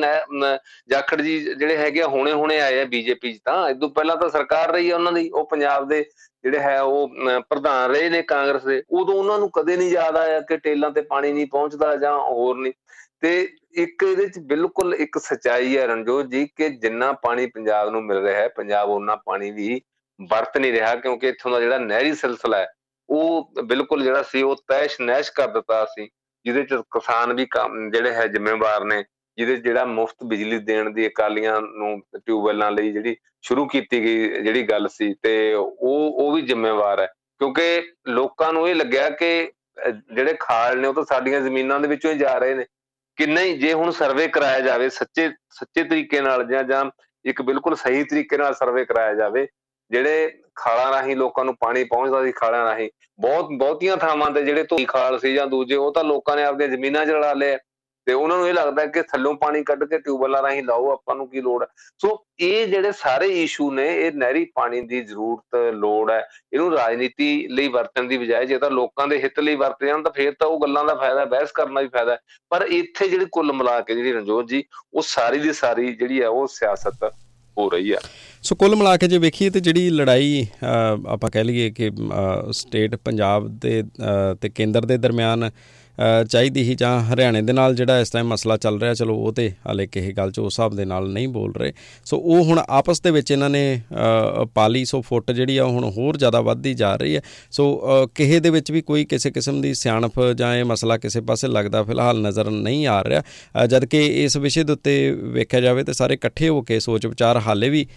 ਜਾਖੜ ਜੀ ਜਿਹੜੇ ਹੈਗੇ ਹੁਣੇ ਹੁਣੇ ਆਏ ਆ ਬੀਜੇਪੀ ਚ ਤਾਂ, ਇਦੋਂ ਪਹਿਲਾਂ ਤਾਂ ਸਰਕਾਰ ਰਹੀ ਹੈ ਉਹਨਾਂ ਦੀ, ਉਹ ਪੰਜਾਬ ਦੇ ਜਿਹੜੇ ਹੈ ਉਹ ਪ੍ਰਧਾਨ ਰਹੇ ਨੇ ਕਾਂਗਰਸ ਦੇ। ਉਦੋਂ ਉਹਨਾਂ ਨੂੰ ਕਦੇ ਨਹੀਂ ਯਾਦ ਆਇਆ ਕਿ ਟੇਲਾਂ ਤੇ ਪਾਣੀ ਨਹੀਂ ਪਹੁੰਚਦਾ ਜਾਂ ਹੋਰ ਨਹੀਂ। ਤੇ ਇੱਕ ਇਹਦੇ ਚ ਬਿਲਕੁਲ ਇੱਕ ਸਚਾਈ ਹੈ ਰਣਜੋਤ ਜੀ ਕਿ ਜਿੰਨਾ ਪਾਣੀ ਪੰਜਾਬ ਨੂੰ ਮਿਲ ਰਿਹਾ ਹੈ, ਪੰਜਾਬ ਉਹਨਾਂ ਪਾਣੀ ਵੀ ਵਰਤ ਨਹੀਂ ਰਿਹਾ ਕਿਉਂਕਿ ਇੱਥੋਂ ਦਾ ਜਿਹੜਾ ਨਹਿਰੀ ਸਿਲਸਿਲਾ ਹੈ ਉਹ ਬਿਲਕੁਲ ਜਿਹੜਾ ਸੀ, ਉਹ ਤੈਸ਼ ਨੈਸ਼ ਕਰ ਦਿੱਤਾ ਸੀ, ਜਿਹਦੇ ਚ ਕਿਸਾਨ ਵੀ ਜਿਹੜੇ ਹੈ ਜ਼ਿੰਮੇਵਾਰ ਨੇ, ਜਿਹਦੇ ਜਿਹੜਾ ਮੁਫਤ ਬਿਜਲੀ ਦੇਣ ਦੀ ਅਕਾਲੀਆਂ ਨੂੰ ਟਿਊਬਵੈਲਾਂ ਲਈ ਜਿਹੜੀ ਸ਼ੁਰੂ ਕੀਤੀ ਗਈ, ਜਿਹੜੀ ਗੱਲ ਸੀ, ਤੇ ਉਹ ਉਹ ਵੀ ਜ਼ਿੰਮੇਵਾਰ ਹੈ, ਕਿਉਂਕਿ ਲੋਕਾਂ ਨੂੰ ਇਹ ਲੱਗਿਆ ਕਿ ਜਿਹੜੇ ਖਾਲ ਨੇ, ਉਹ ਤਾਂ ਸਾਡੀਆਂ ਜ਼ਮੀਨਾਂ ਦੇ ਵਿੱਚੋਂ ਹੀ ਜਾ ਰਹੇ ਨੇ, ਕਿ ਨਹੀਂ, ਜੇ ਹੁਣ ਸਰਵੇ ਕਰਾਇਆ ਜਾਵੇ, ਸੱਚੇ ਸੱਚੇ ਤਰੀਕੇ ਨਾਲ ਜਾਂ ਜਾਂ ਇੱਕ ਬਿਲਕੁਲ ਸਹੀ ਤਰੀਕੇ ਨਾਲ ਸਰਵੇ ਕਰਾਇਆ ਜਾਵੇ ਜਿਹੜੇ ਖਾਲਾਂ ਰਾਹੀਂ ਲੋਕਾਂ ਨੂੰ ਪਾਣੀ ਪਹੁੰਚਦਾ ਸੀ, ਖਾਲਾਂ ਰਾਹੀਂ, ਬਹੁਤ ਬਹੁਤੀਆਂ ਥਾਵਾਂ ਤੇ ਜਿਹੜੇ ਧੋਈ ਖਾਲ ਸੀ ਜਾਂ ਦੂਜੇ, ਉਹ ਤਾਂ ਲੋਕਾਂ ਨੇ ਆਪਣੀਆਂ ਜ਼ਮੀਨਾਂ 'ਚ ਲੜਾ ਲਏ ਤੇ ਉਹਨਾਂ ਨੂੰ ਇਹ ਲੱਗਦਾ ਕਿ ਥੱਲੋਂ ਪਾਣੀ ਕੱਢ ਕੇ ਟਿਊਬਵੈਲਾਂ ਰਾਹੀਂ ਲਾਓ, ਆਪਾਂ ਨੂੰ ਕੀ ਲੋੜ ਹੈ ਸੋ ਇਹ ਜਿਹੜੇ ਸਾਰੇ ਇਸ਼ੂ ਨੇ, ਇਹ ਨਹਿਰੀ ਪਾਣੀ ਦੀ ਜ਼ਰੂਰਤ, ਲੋੜ ਹੈ। ਇਹਨੂੰ ਰਾਜਨੀਤੀ ਲਈ ਵਰਤਣ ਦੀ ਬਜਾਏ, ਜੇ ਤਾਂ ਲੋਕਾਂ ਦੇ ਹਿੱਤ ਲਈ ਵਰਤੇ ਜਾਣ ਤਾਂ ਫੇਰ ਤਾਂ ਉਹ ਗੱਲਾਂ ਦਾ ਫਾਇਦਾ, ਬਹਿਸ ਕਰਨਾ ਵੀ ਫਾਇਦਾ ਪਰ ਇੱਥੇ ਜਿਹੜੀ ਕੁੱਲ ਮਿਲਾ ਕੇ ਜਿਹੜੀ ਰਣਜੋਤ ਜੀ, ਉਹ ਸਾਰੀ ਦੀ ਸਾਰੀ ਜਿਹੜੀ ਹੈ, ਉਹ ਸਿਆਸਤ ਹੋ ਰਹੀ ਆ ਸੋ ਕੁੱਲ ਮਿਲਾ ਕੇ ਜੇ ਵੇਖੀਏ ਤੇ ਜਿਹੜੀ ਲੜਾਈ ਆਪਾਂ ਕਹਿ ਲਈਏ ਕਿ ਸਟੇਟ ਪੰਜਾਬ ਦੇ ਤੇ ਕੇਂਦਰ ਦੇ ਦਰਮਿਆਨ ਚਾਹੀਦੀ ਹੀ ਜਾਂ ਹਰਿਆਣੇ ਦੇ ਨਾਲ ਜਿਹੜਾ ਇਸ ਟਾਈਮ ਮਸਲਾ ਚੱਲ ਰਿਹਾ, ਚਲੋ ਉਹ ਤੇ ਹਾਲੇ ਕਿਸੇ ਗੱਲ 'ਚ ਉਸ ਹਿਸਾਬ ਦੇ ਨਾਲ ਨਹੀਂ ਬੋਲ ਰਹੇ। ਸੋ ਉਹ ਹੁਣ ਆਪਸ ਦੇ ਵਿੱਚ ਇਹਨਾਂ ਨੇ ਪਾਲੀ ਸੋ ਫੁੱਟ ਜਿਹੜੀ ਆ ਹੁਣ ਹੋਰ ਜ਼ਿਆਦਾ ਵੱਧਦੀ ਜਾ ਰਹੀ ਹੈ। ਸੋ ਕਿਸੇ ਦੇ ਵਿੱਚ ਵੀ ਕੋਈ ਕਿਸੇ ਕਿਸਮ ਦੀ ਸਿਆਣਪ ਜਾਂ ਇਹ ਮਸਲਾ ਕਿਸੇ ਪਾਸੇ ਲੱਗਦਾ ਫਿਲਹਾਲ ਨਜ਼ਰ ਨਹੀਂ ਆ ਰਿਹਾ। ਜਦ ਕਿ ਇਸ ਵਿਸ਼ੇ ਦੇ ਉੱਤੇ ਵੇਖਿਆ ਜਾਵੇ ਤੇ ਸਾਰੇ ਇਕੱਠੇ ਹੋ ਕੇ ਸੋਚ ਵਿਚਾਰ ਹਾਲੇ ਵੀ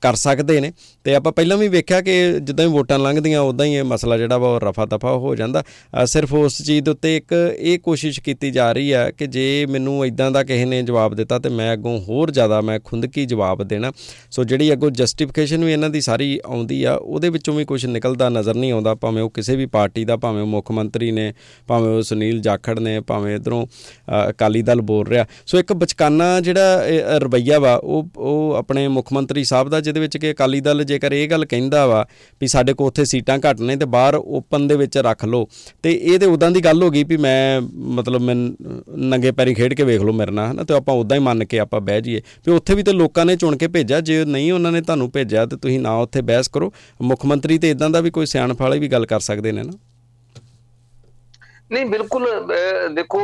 ਕਰ ਸਕਦੇ ਨੇ। ਤੇ ਆਪਾਂ ਪਹਿਲਾਂ ਵੀ ਵੇਖਿਆ ਕਿ ਜਿੱਦਾਂ ਹੀ ਵੋਟਾਂ ਲੰਘਦੀਆਂ ਉਦਾਂ ਹੀ ਇਹ ਮਸਲਾ ਜਿਹੜਾ ਵਾ, ਉਹ ਰਫਾ ਦਫਾ ਹੋ ਜਾਂਦਾ। ਸਿਰਫ ਉਸ ਚੀਜ਼ ਦੇ ਉੱਤੇ ਇੱਕ ਇਹ ਕੋਸ਼ਿਸ਼ ਕੀਤੀ ਜਾ ਰਹੀ ਹੈ ਕਿ ਜੇ ਮੈਨੂੰ ਇਦਾਂ ਦਾ ਕਿਸੇ ਨੇ ਜਵਾਬ ਦਿੱਤਾ, ਤੇ ਮੈਂ ਅੱਗੋਂ ਹੋਰ ਜ਼ਿਆਦਾ ਮੈਂ ਖੁੰਦਕੀ ਜਵਾਬ ਦੇਣਾ। ਸੋ ਜਿਹੜੀ ਅੱਗੋਂ ਜਸਟੀਫਿਕੇਸ਼ਨ ਵੀ ਇਹਨਾਂ ਦੀ ਸਾਰੀ ਆਉਂਦੀ ਆ, ਉਹਦੇ ਵਿੱਚੋਂ ਵੀ ਕੁਝ ਨਿਕਲਦਾ ਨਜ਼ਰ ਨਹੀਂ ਆਉਂਦਾ। ਭਾਵੇਂ ਉਹ ਕਿਸੇ ਵੀ ਪਾਰਟੀ ਦਾ, ਭਾਵੇਂ ਉਹ ਮੁੱਖ ਮੰਤਰੀ ਨੇ, ਭਾਵੇਂ ਉਹ ਸੁਨੀਲ ਜਾਖੜ ਨੇ, ਭਾਵੇਂ ਇਧਰੋਂ ਅਕਾਲੀ ਦਲ ਬੋਲ ਰਿਹਾ। ਸੋ ਇੱਕ ਬਚਕਾਨਾ ਜਿਹੜਾ ਰਵਈਆ ਵਾ, ਉਹ ਉਹ ਆਪਣੇ ਮੁੱਖ ਮੰਤਰੀ ਸਾਹਿਬ ਦਾ, ਜਿਹਦੇ ਵਿੱਚ ਕਿ ਅਕਾਲੀ ਦਲ ਜੇਕਰ ਇਹ ਗੱਲ ਕਹਿੰਦਾ ਵਾ ਵੀ ਸਾਡੇ ਕੋਲ ਉੱਥੇ ਸੀਟਾਂ ਘੱਟ ਨੇ ਤੇ ਬਾਹਰ ਓਪਨ ਦੇ ਵਿੱਚ ਰੱਖ ਲਓ, ਤੇ ਇਹ ਤੇ ਉਦਾਂ ਦੀ ਗੱਲ ਹੋ ਗਈ ਵੀ ਮੈਂ ਮਤਲਬ ਮੈਂ ਨੰਗੇ ਪੈਰੀ ਖੇਡ ਕੇ ਵੇਖ ਲਓ ਮੇਰੇ ਨਾਲ, ਹਨਾ, ਤੇ ਆਪਾਂ ਉਦਾਂ ਹੀ ਮੰਨ ਕੇ ਆਪਾਂ ਬਹਿ ਜਾਈਏ। ਵੀ ਉੱਥੇ ਵੀ ਤੇ ਲੋਕਾਂ ਨੇ ਚੁਣ ਕੇ ਭੇਜਿਆ, ਜੇ ਨਹੀਂ ਉਹਨਾਂ ਨੇ ਤੁਹਾਨੂੰ ਭੇਜਿਆ ਤੇ ਤੁਸੀਂ ਨਾ ਉੱਥੇ ਬਹਿਸ ਕਰੋ। ਮੁੱਖ ਮੰਤਰੀ ਤੇ ਇਦਾਂ ਦਾ ਵੀ ਕੋਈ ਸਿਆਣਪ ਵਾਲੇ ਵੀ ਗੱਲ ਕਰ ਸਕਦੇ ਨੇ ਨਾ। ਨਹੀਂ ਬਿਲਕੁਲ ਦੇਖੋ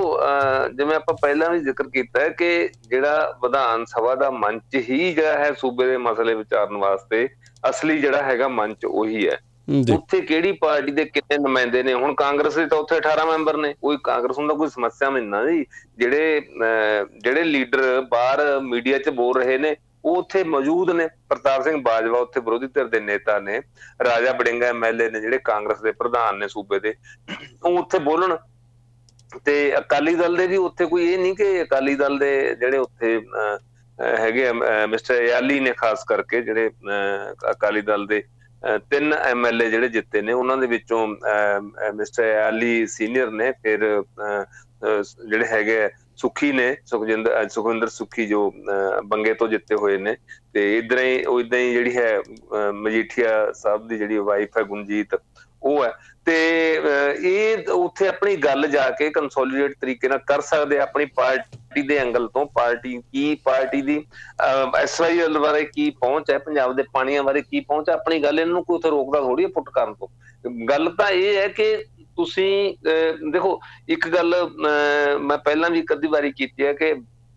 ਜਿਵੇਂ ਆਪਾਂ ਪਹਿਲਾਂ ਵੀ ਜ਼ਿਕਰ ਕੀਤਾ ਹੈ ਕਿ ਜਿਹੜਾ ਵਿਧਾਨ ਸਭਾ ਦਾ ਮੰਚ ਹੀ ਜਿਹੜਾ ਹੈ ਸੂਬੇ ਦੇ ਮਸਲੇ ਵਿਚਾਰਨ ਵਾਸਤੇ ਅਸਲੀ ਜਿਹੜਾ ਹੈਗਾ ਮੰਚ ਉਹੀ ਹੈ। ਉੱਥੇ ਕਿਹੜੀ ਪਾਰਟੀ ਦੇ ਕਿੰਨੇ ਨੁਮਾਇੰਦੇ ਨੇ? ਹੁਣ ਕਾਂਗਰਸ ਦੇ ਤਾਂ ਉੱਥੇ 18 ਮੈਂਬਰ ਨੇ। ਕੋਈ ਕਾਂਗਰਸ ਹੁੰਦਾ ਕੋਈ ਸਮੱਸਿਆ ਨਹੀਂ ਨਾ ਜੀ। ਜਿਹੜੇ ਜਿਹੜੇ ਲੀਡਰ ਬਾਹਰ ਮੀਡੀਆ 'ਚ ਬੋਲ ਰਹੇ ਨੇ ਉਹ ਉੱਥੇ ਮੌਜੂਦ ਨੇ, ਪ੍ਰਤਾਪ ਸਿੰਘ ਬਾਜਵਾ ਉੱਥੇ ਵਿਰੋਧੀ ਧਿਰ ਦੇ ਨੇਤਾ ਨੇ, ਰਾਜਾ ਬੜਿੰਗਾ ਐਮਐਲਏ ਨੇ ਜਿਹੜੇ ਕਾਂਗਰਸ ਦੇ ਪ੍ਰਧਾਨ ਨੇ ਸੂਬੇ ਦੇ, ਉਹ ਉੱਥੇ ਬੋਲਣ। ਤੇ ਅਕਾਲੀ ਦਲ ਦੇ ਵੀ ਉੱਥੇ ਕੋਈ ਇਹ ਨਹੀਂ ਕਿ ਅਕਾਲੀ ਦਲ ਦੇ ਜਿਹੜੇ ਉੱਥੇ ਹੈਗੇ ਮਿਸਟਰ ਯਾਲੀ ਨੇ ਖਾਸ ਕਰਕੇ ਜਿਹੜੇ ਅਕਾਲੀ ਦਲ ਦੇ ਤਿੰਨ ਐਮਐਲਏ ਜਿਹੜੇ ਜਿੱਤੇ ਨੇ, ਉਹਨਾਂ ਦੇ ਵਿੱਚੋਂ ਮਿਸਟਰ ਯਾਲੀ ਸੀਨੀਅਰ ਨੇ, ਫਿਰ ਜਿਹੜੇ ਹੈਗੇ ਸੁਖੀ ਨੇ, ਸੁਖਜਿੰਦਰ ਸੁਖਵਿੰਦਰ ਸੁਖੀ ਜੋ ਬੰਗੇ ਤੋਂ ਜਿੱਤੇ ਹੋਏ ਨੇ। ਤੇ ਇਦਾਂ ਹੀ, ਉਹ ਇਦਾਂ ਹੀ ਜਿਹੜੀ ਹੈ ਮਜੀਠੀਆ ਸਾਹਿਬ ਦੀ ਜਿਹੜੀ ਵਾਈਫ ਹੈ ਗੁੰਜੀਤ ਉਹ ਹੈ। ਤੇ ਇਹ ਉੱਥੇ ਆਪਣੀ ਗੱਲ ਜਾ ਕੇ ਕੰਸੋਲੀਡੇਟ ਤਰੀਕੇ ਨਾਲ ਕਰ ਸਕਦੇ ਆਪਣੀ ਪਾਰਟੀ ਦੇ ਐਂਗਲ ਤੋਂ। ਪਾਰਟੀ ਕੀ ਪਾਰਟੀ ਦੀ ਐਸਵਾਈਐਲ ਬਾਰੇ ਕੀ ਪਹੁੰਚ ਹੈ, ਪੰਜਾਬ ਦੇ ਪਾਣੀਆਂ ਬਾਰੇ ਕੀ ਪਹੁੰਚ ਹੈ, ਆਪਣੀ ਗੱਲ ਇਹਨਾਂ ਨੂੰ ਕੋਈ ਉੱਥੇ ਰੋਕਦਾ ਥੋੜੀ ਹੈ ਪੁੱਟ ਕਰਨ ਤੋਂ। ਗੱਲ ਤਾਂ ਇਹ ਹੈ ਕਿ ਤੁਸੀਂ ਦੇਖੋ, ਇੱਕ ਗੱਲ ਮੈਂ ਪਹਿਲਾਂ ਵੀ ਕਦੀ ਵਾਰੀ ਕੀਤੀ ਹੈ ਕਿ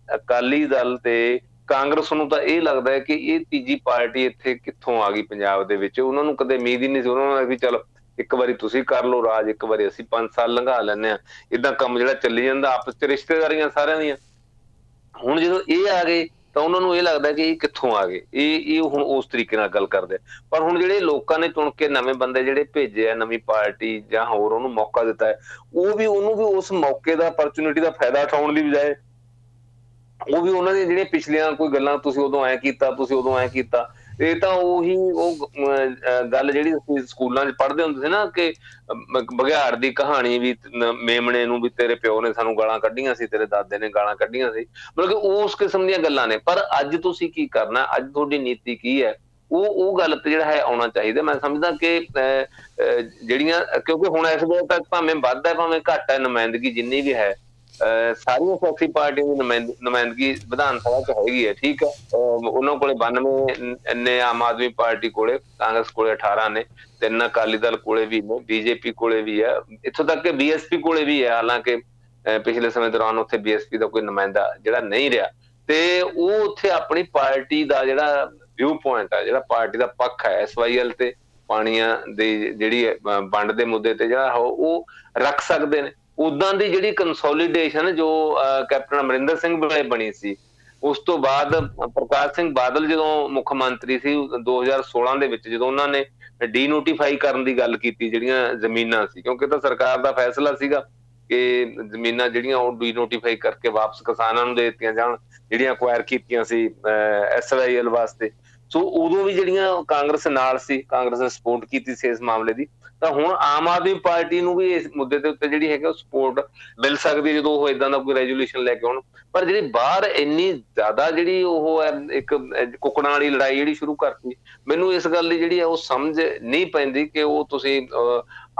ਅਕਾਲੀ ਦਲ ਤੇ ਕਾਂਗਰਸ ਨੂੰ ਤਾਂ ਇਹ ਲੱਗਦਾ ਹੈ ਕਿ ਇਹ ਤੀਜੀ ਪਾਰਟੀ ਇੱਥੇ ਕਿੱਥੋਂ ਆ ਗਈ ਪੰਜਾਬ ਦੇ ਵਿੱਚ। ਉਹਨਾਂ ਨੂੰ ਕਦੇ ਉਮੀਦ ਹੀ ਨਹੀਂ ਸੀ। ਉਹਨਾਂ ਨੂੰ ਵੀ ਚਲ, ਇੱਕ ਵਾਰੀ ਤੁਸੀਂ ਕਰ ਲਓ ਰਾਜ, ਇੱਕ ਵਾਰੀ ਅਸੀਂ 5 ਸਾਲ ਲੰਘਾ ਲੈਨੇ ਆ ਇਦਾਂ ਕੰਮ ਜਿਹੜਾ ਚੱਲੀ ਜਾਂਦਾ, ਆਪਸ ਵਿੱਚ ਰਿਸ਼ਤੇਦਾਰੀਆਂ ਸਾਰਿਆਂ ਦੀਆਂ। ਹੁਣ ਜਦੋਂ ਇਹ ਆ ਗਏ ਤਾਂ ਉਹਨਾਂ ਨੂੰ ਇਹ ਲੱਗਦਾ ਕਿ ਇਹ ਕਿੱਥੋਂ ਆ ਗਏ? ਇਹ ਇਹ ਹੁਣ ਉਸ ਤਰੀਕੇ ਨਾਲ ਗੱਲ ਕਰਦੇ ਪਰ ਹੁਣ ਜਿਹੜੇ ਲੋਕਾਂ ਨੇ ਚੁਣ ਕੇ ਨਵੇਂ ਬੰਦੇ ਜਿਹੜੇ ਭੇਜੇ ਆ, ਨਵੀਂ ਪਾਰਟੀ ਜਾਂ ਹੋਰ ਉਹਨੂੰ ਮੌਕਾ ਦਿੱਤਾ ਹੈ, ਉਹ ਵੀ, ਉਹਨੂੰ ਵੀ ਉਸ ਮੌਕੇ ਦਾ ਅਪਰਚੂਨਿਟੀ ਦਾ ਫਾਇਦਾ ਉਠਾਉਣ ਦੀ ਬਜਾਏ ਉਹ ਵੀ ਉਹਨਾਂ ਦੀਆਂ ਜਿਹੜੀਆਂ ਪਿਛਲੀਆਂ ਕੋਈ ਗੱਲਾਂ ਤੁਸੀਂ ਉਦੋਂ ਐ ਕੀਤਾ, ਤੁਸੀਂ ਉਦੋਂ ਐ ਕੀਤਾ ਇਹ ਤਾਂ ਉਹੀ ਉਹ ਗੱਲ ਜਿਹੜੀ ਅਸੀਂ ਸਕੂਲਾਂ 'ਚ ਪੜ੍ਹਦੇ ਹੁੰਦੇ ਸੀ ਨਾ ਕਿ ਬਗਿਆੜ ਦੀ ਕਹਾਣੀ ਵੀ ਮੇਮਣੇ ਨੂੰ ਵੀ ਤੇਰੇ ਪਿਓ ਨੇ ਸਾਨੂੰ ਗਾਲਾਂ ਕੱਢੀਆਂ ਸੀ, ਤੇਰੇ ਦਾਦੇ ਨੇ ਗਾਲਾਂ ਕੱਢੀਆਂ ਸੀ। ਮਤਲਬ ਕਿ ਉਸ ਕਿਸਮ ਦੀਆਂ ਗੱਲਾਂ ਨੇ। ਪਰ ਅੱਜ ਤੁਸੀਂ ਕੀ ਕਰਨਾ? ਅੱਜ ਤੁਹਾਡੀ ਨੀਤੀ ਕੀ ਹੈ? ਉਹ ਉਹ ਗੱਲ ਤੇ ਜਿਹੜਾ ਹੈ ਆਉਣਾ ਚਾਹੀਦਾ। ਮੈਂ ਸਮਝਦਾ ਕਿ ਜਿਹੜੀਆਂ, ਕਿਉਂਕਿ ਹੁਣ ਇਸ ਵੇਲੇ ਤੱਕ ਭਾਵੇਂ ਵੱਧ ਹੈ, ਭਾਵੇਂ ਘੱਟ ਹੈ, ਨੁਮਾਇੰਦਗੀ ਜਿੰਨੀ ਵੀ ਹੈ ਸਾਰੀਆਂ ਸਿਆਸੀ ਪਾਰਟੀਆਂ ਦੀ ਨੁਮਾਇੰਦਗੀ ਵਿਧਾਨ ਸਭਾ 'ਚ ਹੈਗੀ ਹੈ, ਠੀਕ ਹੈ। ਉਹਨਾਂ ਕੋਲੇ 92 ਨੇ ਆਮ ਆਦਮੀ ਪਾਰਟੀ ਕੋਲੇ, ਕਾਂਗਰਸ ਕੋਲੇ 18 ਨੇ, ਤਿੰਨ ਅਕਾਲੀ ਦਲ ਕੋਲੇ ਵੀ ਨੇ, ਬੀਜੇਪੀ ਕੋਲੇ ਵੀ ਹੈ। ਇੱਥੋਂ ਤੱਕ ਕਿ ਬੀਐਸਪੀ ਕੋਲੇ ਵੀ ਹੈ, ਹਾਲਾਂਕਿ ਪਿਛਲੇ ਸਮੇਂ ਦੌਰਾਨ ਉੱਥੇ ਬੀਐਸਪੀ ਦਾ ਕੋਈ ਨੁਮਾਇੰਦਾ ਜਿਹੜਾ ਨਹੀਂ ਰਿਹਾ। ਤੇ ਉਹ ਉੱਥੇ ਆਪਣੀ ਪਾਰਟੀ ਦਾ ਜਿਹੜਾ ਵਿਊ ਪੁਆਇੰਟ ਹੈ ਜਿਹੜਾ ਪਾਰਟੀ ਦਾ ਪੱਖ ਹੈ ਐਸਵਾਈਐਲ ਤੇ ਪਾਣੀਆਂ ਦੀ ਜਿਹੜੀ ਵੰਡ ਦੇ ਮੁੱਦੇ ਤੇ ਜਿਹੜਾ ਉਹ ਰੱਖ ਸਕਦੇ ਨੇ। ਉਦਾਂ ਦੀ ਜਿਹੜੀ ਕੰਸੋਲੀਡੇਸ਼ਨ ਜੋ ਕੈਪਟਨ ਅਮਰਿੰਦਰ ਸਿੰਘ ਵੇਲੇ ਬਣੀ ਸੀ, ਉਸ ਤੋਂ ਬਾਅਦ ਪ੍ਰਕਾਸ਼ ਸਿੰਘ ਬਾਦਲ ਜਦੋਂ ਮੁੱਖ ਮੰਤਰੀ ਸੀ 2016 ਦੇ ਵਿੱਚ ਜਦੋਂ ਉਹਨਾਂ ਨੇ ਡੀਨੋਟੀਫਾਈ ਕਰਨ ਦੀ ਗੱਲ ਕੀਤੀ ਜਿਹੜੀਆਂ ਜ਼ਮੀਨਾਂ ਸੀ, ਕਿਉਂਕਿ ਤਾਂ ਸਰਕਾਰ ਦਾ ਫੈਸਲਾ ਸੀਗਾ ਕਿ ਜ਼ਮੀਨਾਂ ਜਿਹੜੀਆਂ ਉਹ ਡੀਨੋਟੀਫਾਈ ਕਰਕੇ ਵਾਪਸ ਕਿਸਾਨਾਂ ਨੂੰ ਦੇ ਦਿੱਤੀਆਂ ਜਾਣ, ਜਿਹੜੀਆਂ ਅਕਵਾਇਰ ਕੀਤੀਆਂ ਸੀ ਐਸਵਾਈਐਲ ਵਾਸਤੇ। ਸੋ ਉਦੋਂ ਵੀ ਜਿਹੜੀਆਂ ਕਾਂਗਰਸ ਨਾਲ ਸੀ, ਕਾਂਗਰਸ ਨੇ ਸਪੋਰਟ ਕੀਤੀ ਸੀ ਇਸ ਮਾਮਲੇ ਦੀ, ਤਾਂ ਹੁਣ ਆਮ ਆਦਮੀ ਪਾਰਟੀ ਨੂੰ ਵੀ ਇਸ ਮੁੱਦੇ ਦੇ ਉੱਤੇ ਜਿਹੜੀ ਹੈਗਾ ਸਪੋਰਟ ਮਿਲ ਸਕਦੀ ਜਦੋਂ ਉਹ ਇਦਾਂ ਦਾ ਕੋਈ ਰੈਜੂਲੇਸ਼ਨ ਲੈ ਕੇ ਆਉਣ। ਪਰ ਜਿਹੜੀ ਬਾਹਰ ਇੰਨੀ ਜ਼ਿਆਦਾ ਜਿਹੜੀ ਉਹ ਹੈ, ਇੱਕ ਕੁਕੜਾਂ ਵਾਲੀ ਲੜਾਈ ਜਿਹੜੀ ਸ਼ੁਰੂ ਕਰਤੀ, ਮੈਨੂੰ ਇਸ ਗੱਲ ਦੀ ਜਿਹੜੀ ਹੈ ਉਹ ਸਮਝ ਨਹੀਂ ਪੈਂਦੀ ਕਿ ਉਹ ਤੁਸੀਂ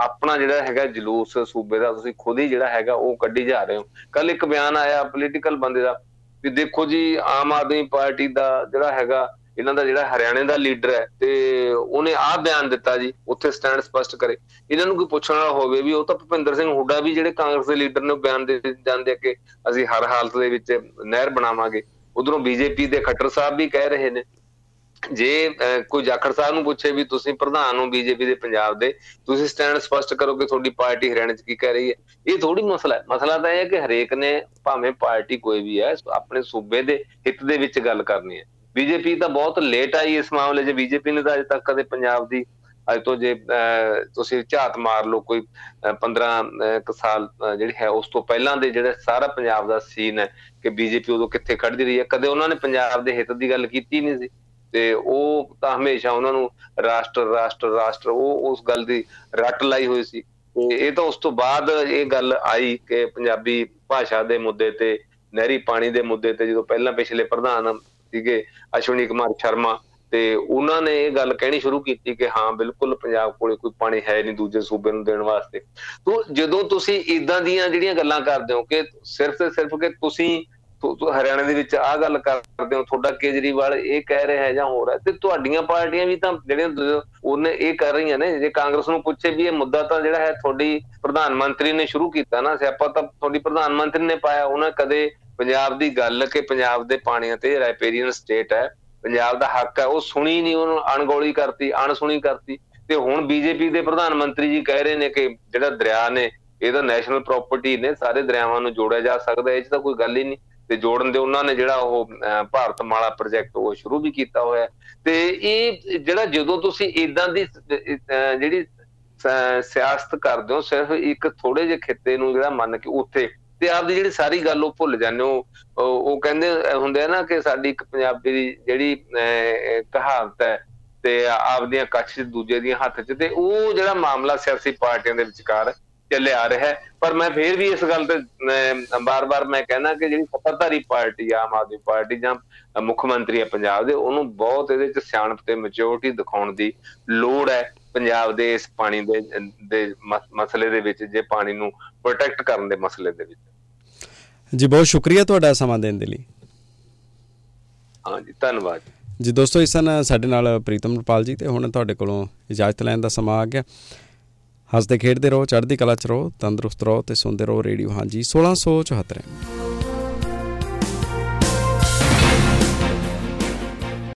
ਆਪਣਾ ਜਿਹੜਾ ਹੈਗਾ ਜਲੂਸ ਸੂਬੇ ਦਾ ਤੁਸੀਂ ਖੁਦ ਹੀ ਜਿਹੜਾ ਹੈਗਾ ਉਹ ਕੱਢੀ ਜਾ ਰਹੇ ਹੋ। ਕੱਲ ਇੱਕ ਬਿਆਨ ਆਇਆ ਪੋਲੀਟੀਕਲ ਬੰਦੇ ਦਾ ਵੀ ਦੇਖੋ ਜੀ, ਆਮ ਆਦਮੀ ਪਾਰਟੀ ਦਾ ਜਿਹੜਾ ਹੈਗਾ ਇਹਨਾਂ ਦਾ ਜਿਹੜਾ ਹਰਿਆਣੇ ਦਾ ਲੀਡਰ ਹੈ ਤੇ ਉਹਨੇ ਆਹ ਬਿਆਨ ਦਿੱਤਾ ਜੀ, ਉੱਥੇ ਸਟੈਂਡ ਸਪਸ਼ਟ ਕਰੇ। ਇਹਨਾਂ ਨੂੰ ਕੋਈ ਪੁੱਛਣ ਵਾਲਾ ਹੋਵੇ ਵੀ ਉਹ ਤਾਂ ਭੁਪਿੰਦਰ ਸਿੰਘ ਹੁੱਡਾ ਵੀ ਜਿਹੜੇ ਕਾਂਗਰਸ ਦੇ ਲੀਡਰ ਨੇ ਬਿਆਨ ਦੇ ਜਾਂਦੇ ਕਿ ਅਸੀਂ ਹਰ ਹਾਲਤ ਦੇ ਵਿੱਚ ਨਹਿਰ ਬਣਾਵਾਂਗੇ। ਉਧਰੋਂ ਬੀਜੇਪੀ ਦੇ ਖੱਟਰ ਸਾਹਿਬ ਵੀ ਕਹਿ ਰਹੇ ਨੇ। ਜੇ ਕੋਈ ਜਾਖੜ ਸਾਹਿਬ ਨੂੰ ਪੁੱਛੇ ਵੀ ਤੁਸੀਂ ਪ੍ਰਧਾਨ ਹੋ ਬੀਜੇਪੀ ਦੇ ਪੰਜਾਬ ਦੇ, ਤੁਸੀਂ ਸਟੈਂਡ ਸਪਸ਼ਟ ਕਰੋ ਕਿ ਤੁਹਾਡੀ ਪਾਰਟੀ ਹਰਿਆਣੇ 'ਚ ਕੀ ਕਹਿ ਰਹੀ ਹੈ। ਇਹ ਥੋੜੀ ਮਸਲਾ ਹੈ। ਮਸਲਾ ਤਾਂ ਇਹ ਹੈ ਕਿ ਹਰੇਕ ਨੇ ਭਾਵੇਂ ਪਾਰਟੀ ਕੋਈ ਵੀ ਹੈ, ਆਪਣੇ ਸੂਬੇ ਦੇ ਹਿੱਤ ਦੇ ਵਿੱਚ ਗੱਲ ਕਰਨੀ ਹੈ। ਬੀਜੇਪੀ ਤਾਂ ਬਹੁਤ ਲੇਟ ਆਈ ਇਸ ਮਾਮਲੇ 'ਚ। ਬੀਜੇਪੀ ਨੇ ਤਾਂ ਅਜੇ ਤੱਕ ਕਦੇ ਪੰਜਾਬ ਦੀ, ਅੱਜ ਤੋਂ ਜੇ ਤੁਸੀਂ ਝਾਤ ਮਾਰ ਲਓ ਕੋਈ 15 ਕ ਸਾਲ ਜਿਹੜੀ ਹੈ ਉਸ ਤੋਂ ਪਹਿਲਾਂ ਦੇ ਜਿਹੜੇ ਸਾਰਾ ਪੰਜਾਬ ਦਾ ਸੀਨ ਹੈ ਕਿ ਬੀਜੇਪੀ ਉਦੋਂ ਕਿੱਥੇ ਖੜਦੀ ਰਹੀ ਹੈ। ਕਦੇ ਉਹਨਾਂ ਨੇ ਪੰਜਾਬ ਦੇ ਹਿੱਤ ਦੀ ਗੱਲ ਕੀਤੀ ਨਹੀਂ ਸੀ। ਤੇ ਉਹ ਤਾਂ ਹਮੇਸ਼ਾ ਉਹਨਾਂ ਨੂੰ ਰਾਸ਼ਟਰ ਰਾਸ਼ਟਰ ਰਾਸ਼ਟਰ, ਉਹ ਉਸ ਗੱਲ ਦੀ ਰੱਟ ਲਾਈ ਹੋਈ ਸੀ। ਤੇ ਇਹ ਤਾਂ ਉਸ ਤੋਂ ਬਾਅਦ ਇਹ ਗੱਲ ਆਈ ਕਿ ਪੰਜਾਬੀ ਭਾਸ਼ਾ ਦੇ ਮੁੱਦੇ ਤੇ, ਨਹਿਰੀ ਪਾਣੀ ਦੇ ਮੁੱਦੇ ਤੇ ਜਦੋਂ ਪਹਿਲਾਂ ਪਿਛਲੇ ਪ੍ਰਧਾਨ ਸੀਗੇ, ਅਸ਼ਵਨੀ ਕੁਮਾਰ ਸ਼ਰਮਾ, ਤੇ ਉਹਨਾਂ ਨੇ ਇਹ ਗੱਲ ਕਹਿਣੀ ਸ਼ੁਰੂ ਕੀਤੀ ਕਿ ਹਾਂ, ਬਿਲਕੁਲ ਪੰਜਾਬ ਕੋਲੇ ਕੋਈ ਪਾਣੀ ਹੈ ਨਹੀਂ ਦੂਜੇ ਸੂਬੇ ਨੂੰ ਦੇਣ ਵਾਸਤੇ। ਤੋਂ ਜਦੋਂ ਤੁਸੀਂ ਇਦਾਂ ਦੀਆਂ ਜਿਹੜੀਆਂ ਗੱਲਾਂ ਕਰਦੇ ਹੋ ਕਿ ਸਿਰਫ ਤੇ ਸਿਰਫ ਕਿ ਤੁਸੀਂ ਹਰਿਆਣਾ ਦੇ ਵਿੱਚ ਆਹ ਗੱਲ ਕਰਦੇ ਹੋ, ਤੁਹਾਡਾ ਕੇਜਰੀਵਾਲ ਇਹ ਕਹਿ ਰਿਹਾ ਹੈ ਜਾਂ ਹੋ ਰਿਹਾ ਤੇ ਤੁਹਾਡੀਆਂ ਪਾਰਟੀਆਂ ਵੀ ਤਾਂ ਜਿਹੜੀਆਂ ਉਹਨੇ ਇਹ ਕਰ ਰਹੀਆਂ ਨੇ, ਜੇ ਕਾਂਗਰਸ ਨੂੰ ਪੁੱਛੇ ਵੀ ਇਹ ਮੁੱਦਾ ਤਾਂ ਜਿਹੜਾ ਹੈ ਤੁਹਾਡੀ ਪ੍ਰਧਾਨ ਮੰਤਰੀ ਨੇ ਸ਼ੁਰੂ ਕੀਤਾ ਨਾ ਸਿਆਪਾ ਤਾਂ ਤੁਹਾਡੀ ਪ੍ਰਧਾਨ ਮੰਤਰੀ ਨੇ ਪਾਇਆ, ਉਹਨਾਂ ਕਦੇ ਪੰਜਾਬ ਦੀ ਗੱਲ ਕਿ ਪੰਜਾਬ ਦੇ ਪਾਣੀਆਂ ਤੇ ਰੈਪੇਰੀਅਨ ਸਟੇਟ ਹੈ, ਪੰਜਾਬ ਦਾ ਹੱਕ ਹੈ, ਉਹ ਸੁਣੀ ਨਹੀਂ, ਉਹਨੂੰ ਅਣਗੋਲੀ ਕਰਤੀ, ਅਣਸੁਣੀ ਕਰਤੀ। ਤੇ ਹੁਣ ਬੀਜੇਪੀ ਦੇ ਪ੍ਰਧਾਨ ਮੰਤਰੀ ਜੀ ਕਹਿ ਰਹੇ ਨੇ ਕਿ ਜਿਹੜਾ ਦਰਿਆ ਨੇ, ਇਹ ਤਾਂ ਨੈਸ਼ਨਲ ਪ੍ਰਾਪਰਟੀ ਨੇ, ਸਾਰੇ ਦਰਿਆਵਾਂ ਨੂੰ ਜੋੜਿਆ ਜਾ ਸਕਦਾ, ਇਹ 'ਚ ਤਾਂ ਕੋਈ ਗੱਲ ਹੀ ਨਹੀਂ। ਤੇ ਜੋੜਨ ਦੇ ਉਹਨਾਂ ਨੇ ਜਿਹੜਾ ਉਹ ਭਾਰਤ ਮਾਲਾ ਪ੍ਰੋਜੈਕਟ ਉਹ ਸ਼ੁਰੂ ਵੀ ਕੀਤਾ ਹੋਇਆ। ਤੇ ਇਹ ਜਿਹੜਾ ਜਦੋਂ ਤੁਸੀਂ ਇਦਾਂ ਦੀ ਜਿਹੜੀ ਸਿਆਸਤ ਕਰਦੇ ਹੋ, ਸਿਰਫ ਇੱਕ ਥੋੜੇ ਜਿਹੇ ਖਿੱਤੇ ਨੂੰ ਜਿਹੜਾ ਮੰਨ ਕੇ ਉੱਥੇ ਤੇ ਆਪਦੀ ਜਿਹੜੀ ਸਾਰੀ ਗੱਲ ਉਹ ਭੁੱਲ ਜਾਂਦੇ ਹੋ। ਉਹ ਕਹਿੰਦੇ ਹੁੰਦੇ ਆ ਨਾ ਕਿ ਸਾਡੀ ਇੱਕ ਪੰਜਾਬੀ ਦੀ ਜਿਹੜੀ ਕਹਾਵਤ ਹੈ ਤੇ ਆਪਦੀਆਂ ਕੱਛ ਦੂਜੇ ਦੀਆਂ ਹੱਥ 'ਚ ਤੇ ਉਹ ਜਿਹੜਾ ਮਾਮਲਾ ਸਿਆਸੀ ਪਾਰਟੀਆਂ ਦੇ ਵਿਚਕਾਰ ਚੱਲਿਆ ਆ ਰਿਹਾ ਹੈ। ਪਰ ਮੈਂ ਫੇਰ ਵੀ ਇਸ ਗੱਲ ਤੇ ਬਾਰ-ਬਾਰ ਮੈਂ ਕਹਿਣਾ ਕਿ ਜਿਹੜੀ ਸੱਤਾਧਾਰੀ ਪਾਰਟੀ ਆ ਆਮ ਆਦਮੀ ਪਾਰਟੀ ਜਾਂ ਮੁੱਖ ਮੰਤਰੀ ਹੈ ਪੰਜਾਬ ਦੇ, ਉਹਨੂੰ ਬਹੁਤ ਇਹਦੇ ਵਿੱਚ ਸਿਆਣਪ ਤੇ ਮੈਚੁਰਿਟੀ ਦਿਖਾਉਣ ਦੀ ਲੋੜ ਹੈ। ਪੰਜਾਬ ਦੇ ਇਸ ਪਾਣੀ ਦੇ ਦੇ ਮਸਲੇ ਦੇ ਵਿੱਚ ਜੇ ਪਾਣੀ ਨੂੰ ਪ੍ਰੋਟੈਕਟ ਕਰਨ ਦੇ ਮਸਲੇ ਦੇ ਵਿੱਚ। ਜੀ ਬਹੁਤ ਸ਼ੁਕਰੀਆ ਤੁਹਾਡਾ ਸਮਾਂ ਦੇਣ ਦੇ ਲਈ। ਹਾਂ ਜੀ ਧੰਨਵਾਦ। ਜੀ ਦੋਸਤੋ ਇਸ ਸਨ ਸਾਡੇ ਨਾਲ ਪ੍ਰੀਤਮ ਰਪਾਲ ਜੀ ਤੇ ਹੁਣ ਤੁਹਾਡੇ ਕੋਲੋਂ ਇਜਾਜ਼ਤ ਲੈਣ ਦਾ ਸਮਾਂ ਆ ਗਿਆ। ਹੱਸਦੇ ਖੇਡਦੇ ਰਹੋ ਚੜ੍ਹਦੀ ਕਲਾ ਚ ਰਹੋ ਤੰਦਰੁਸਤ ਰਹੋ ਤੇ ਸੁਣਦੇ ਰਹੋ ਰੇਡੀਓ। ਹਾਂਜੀ 1674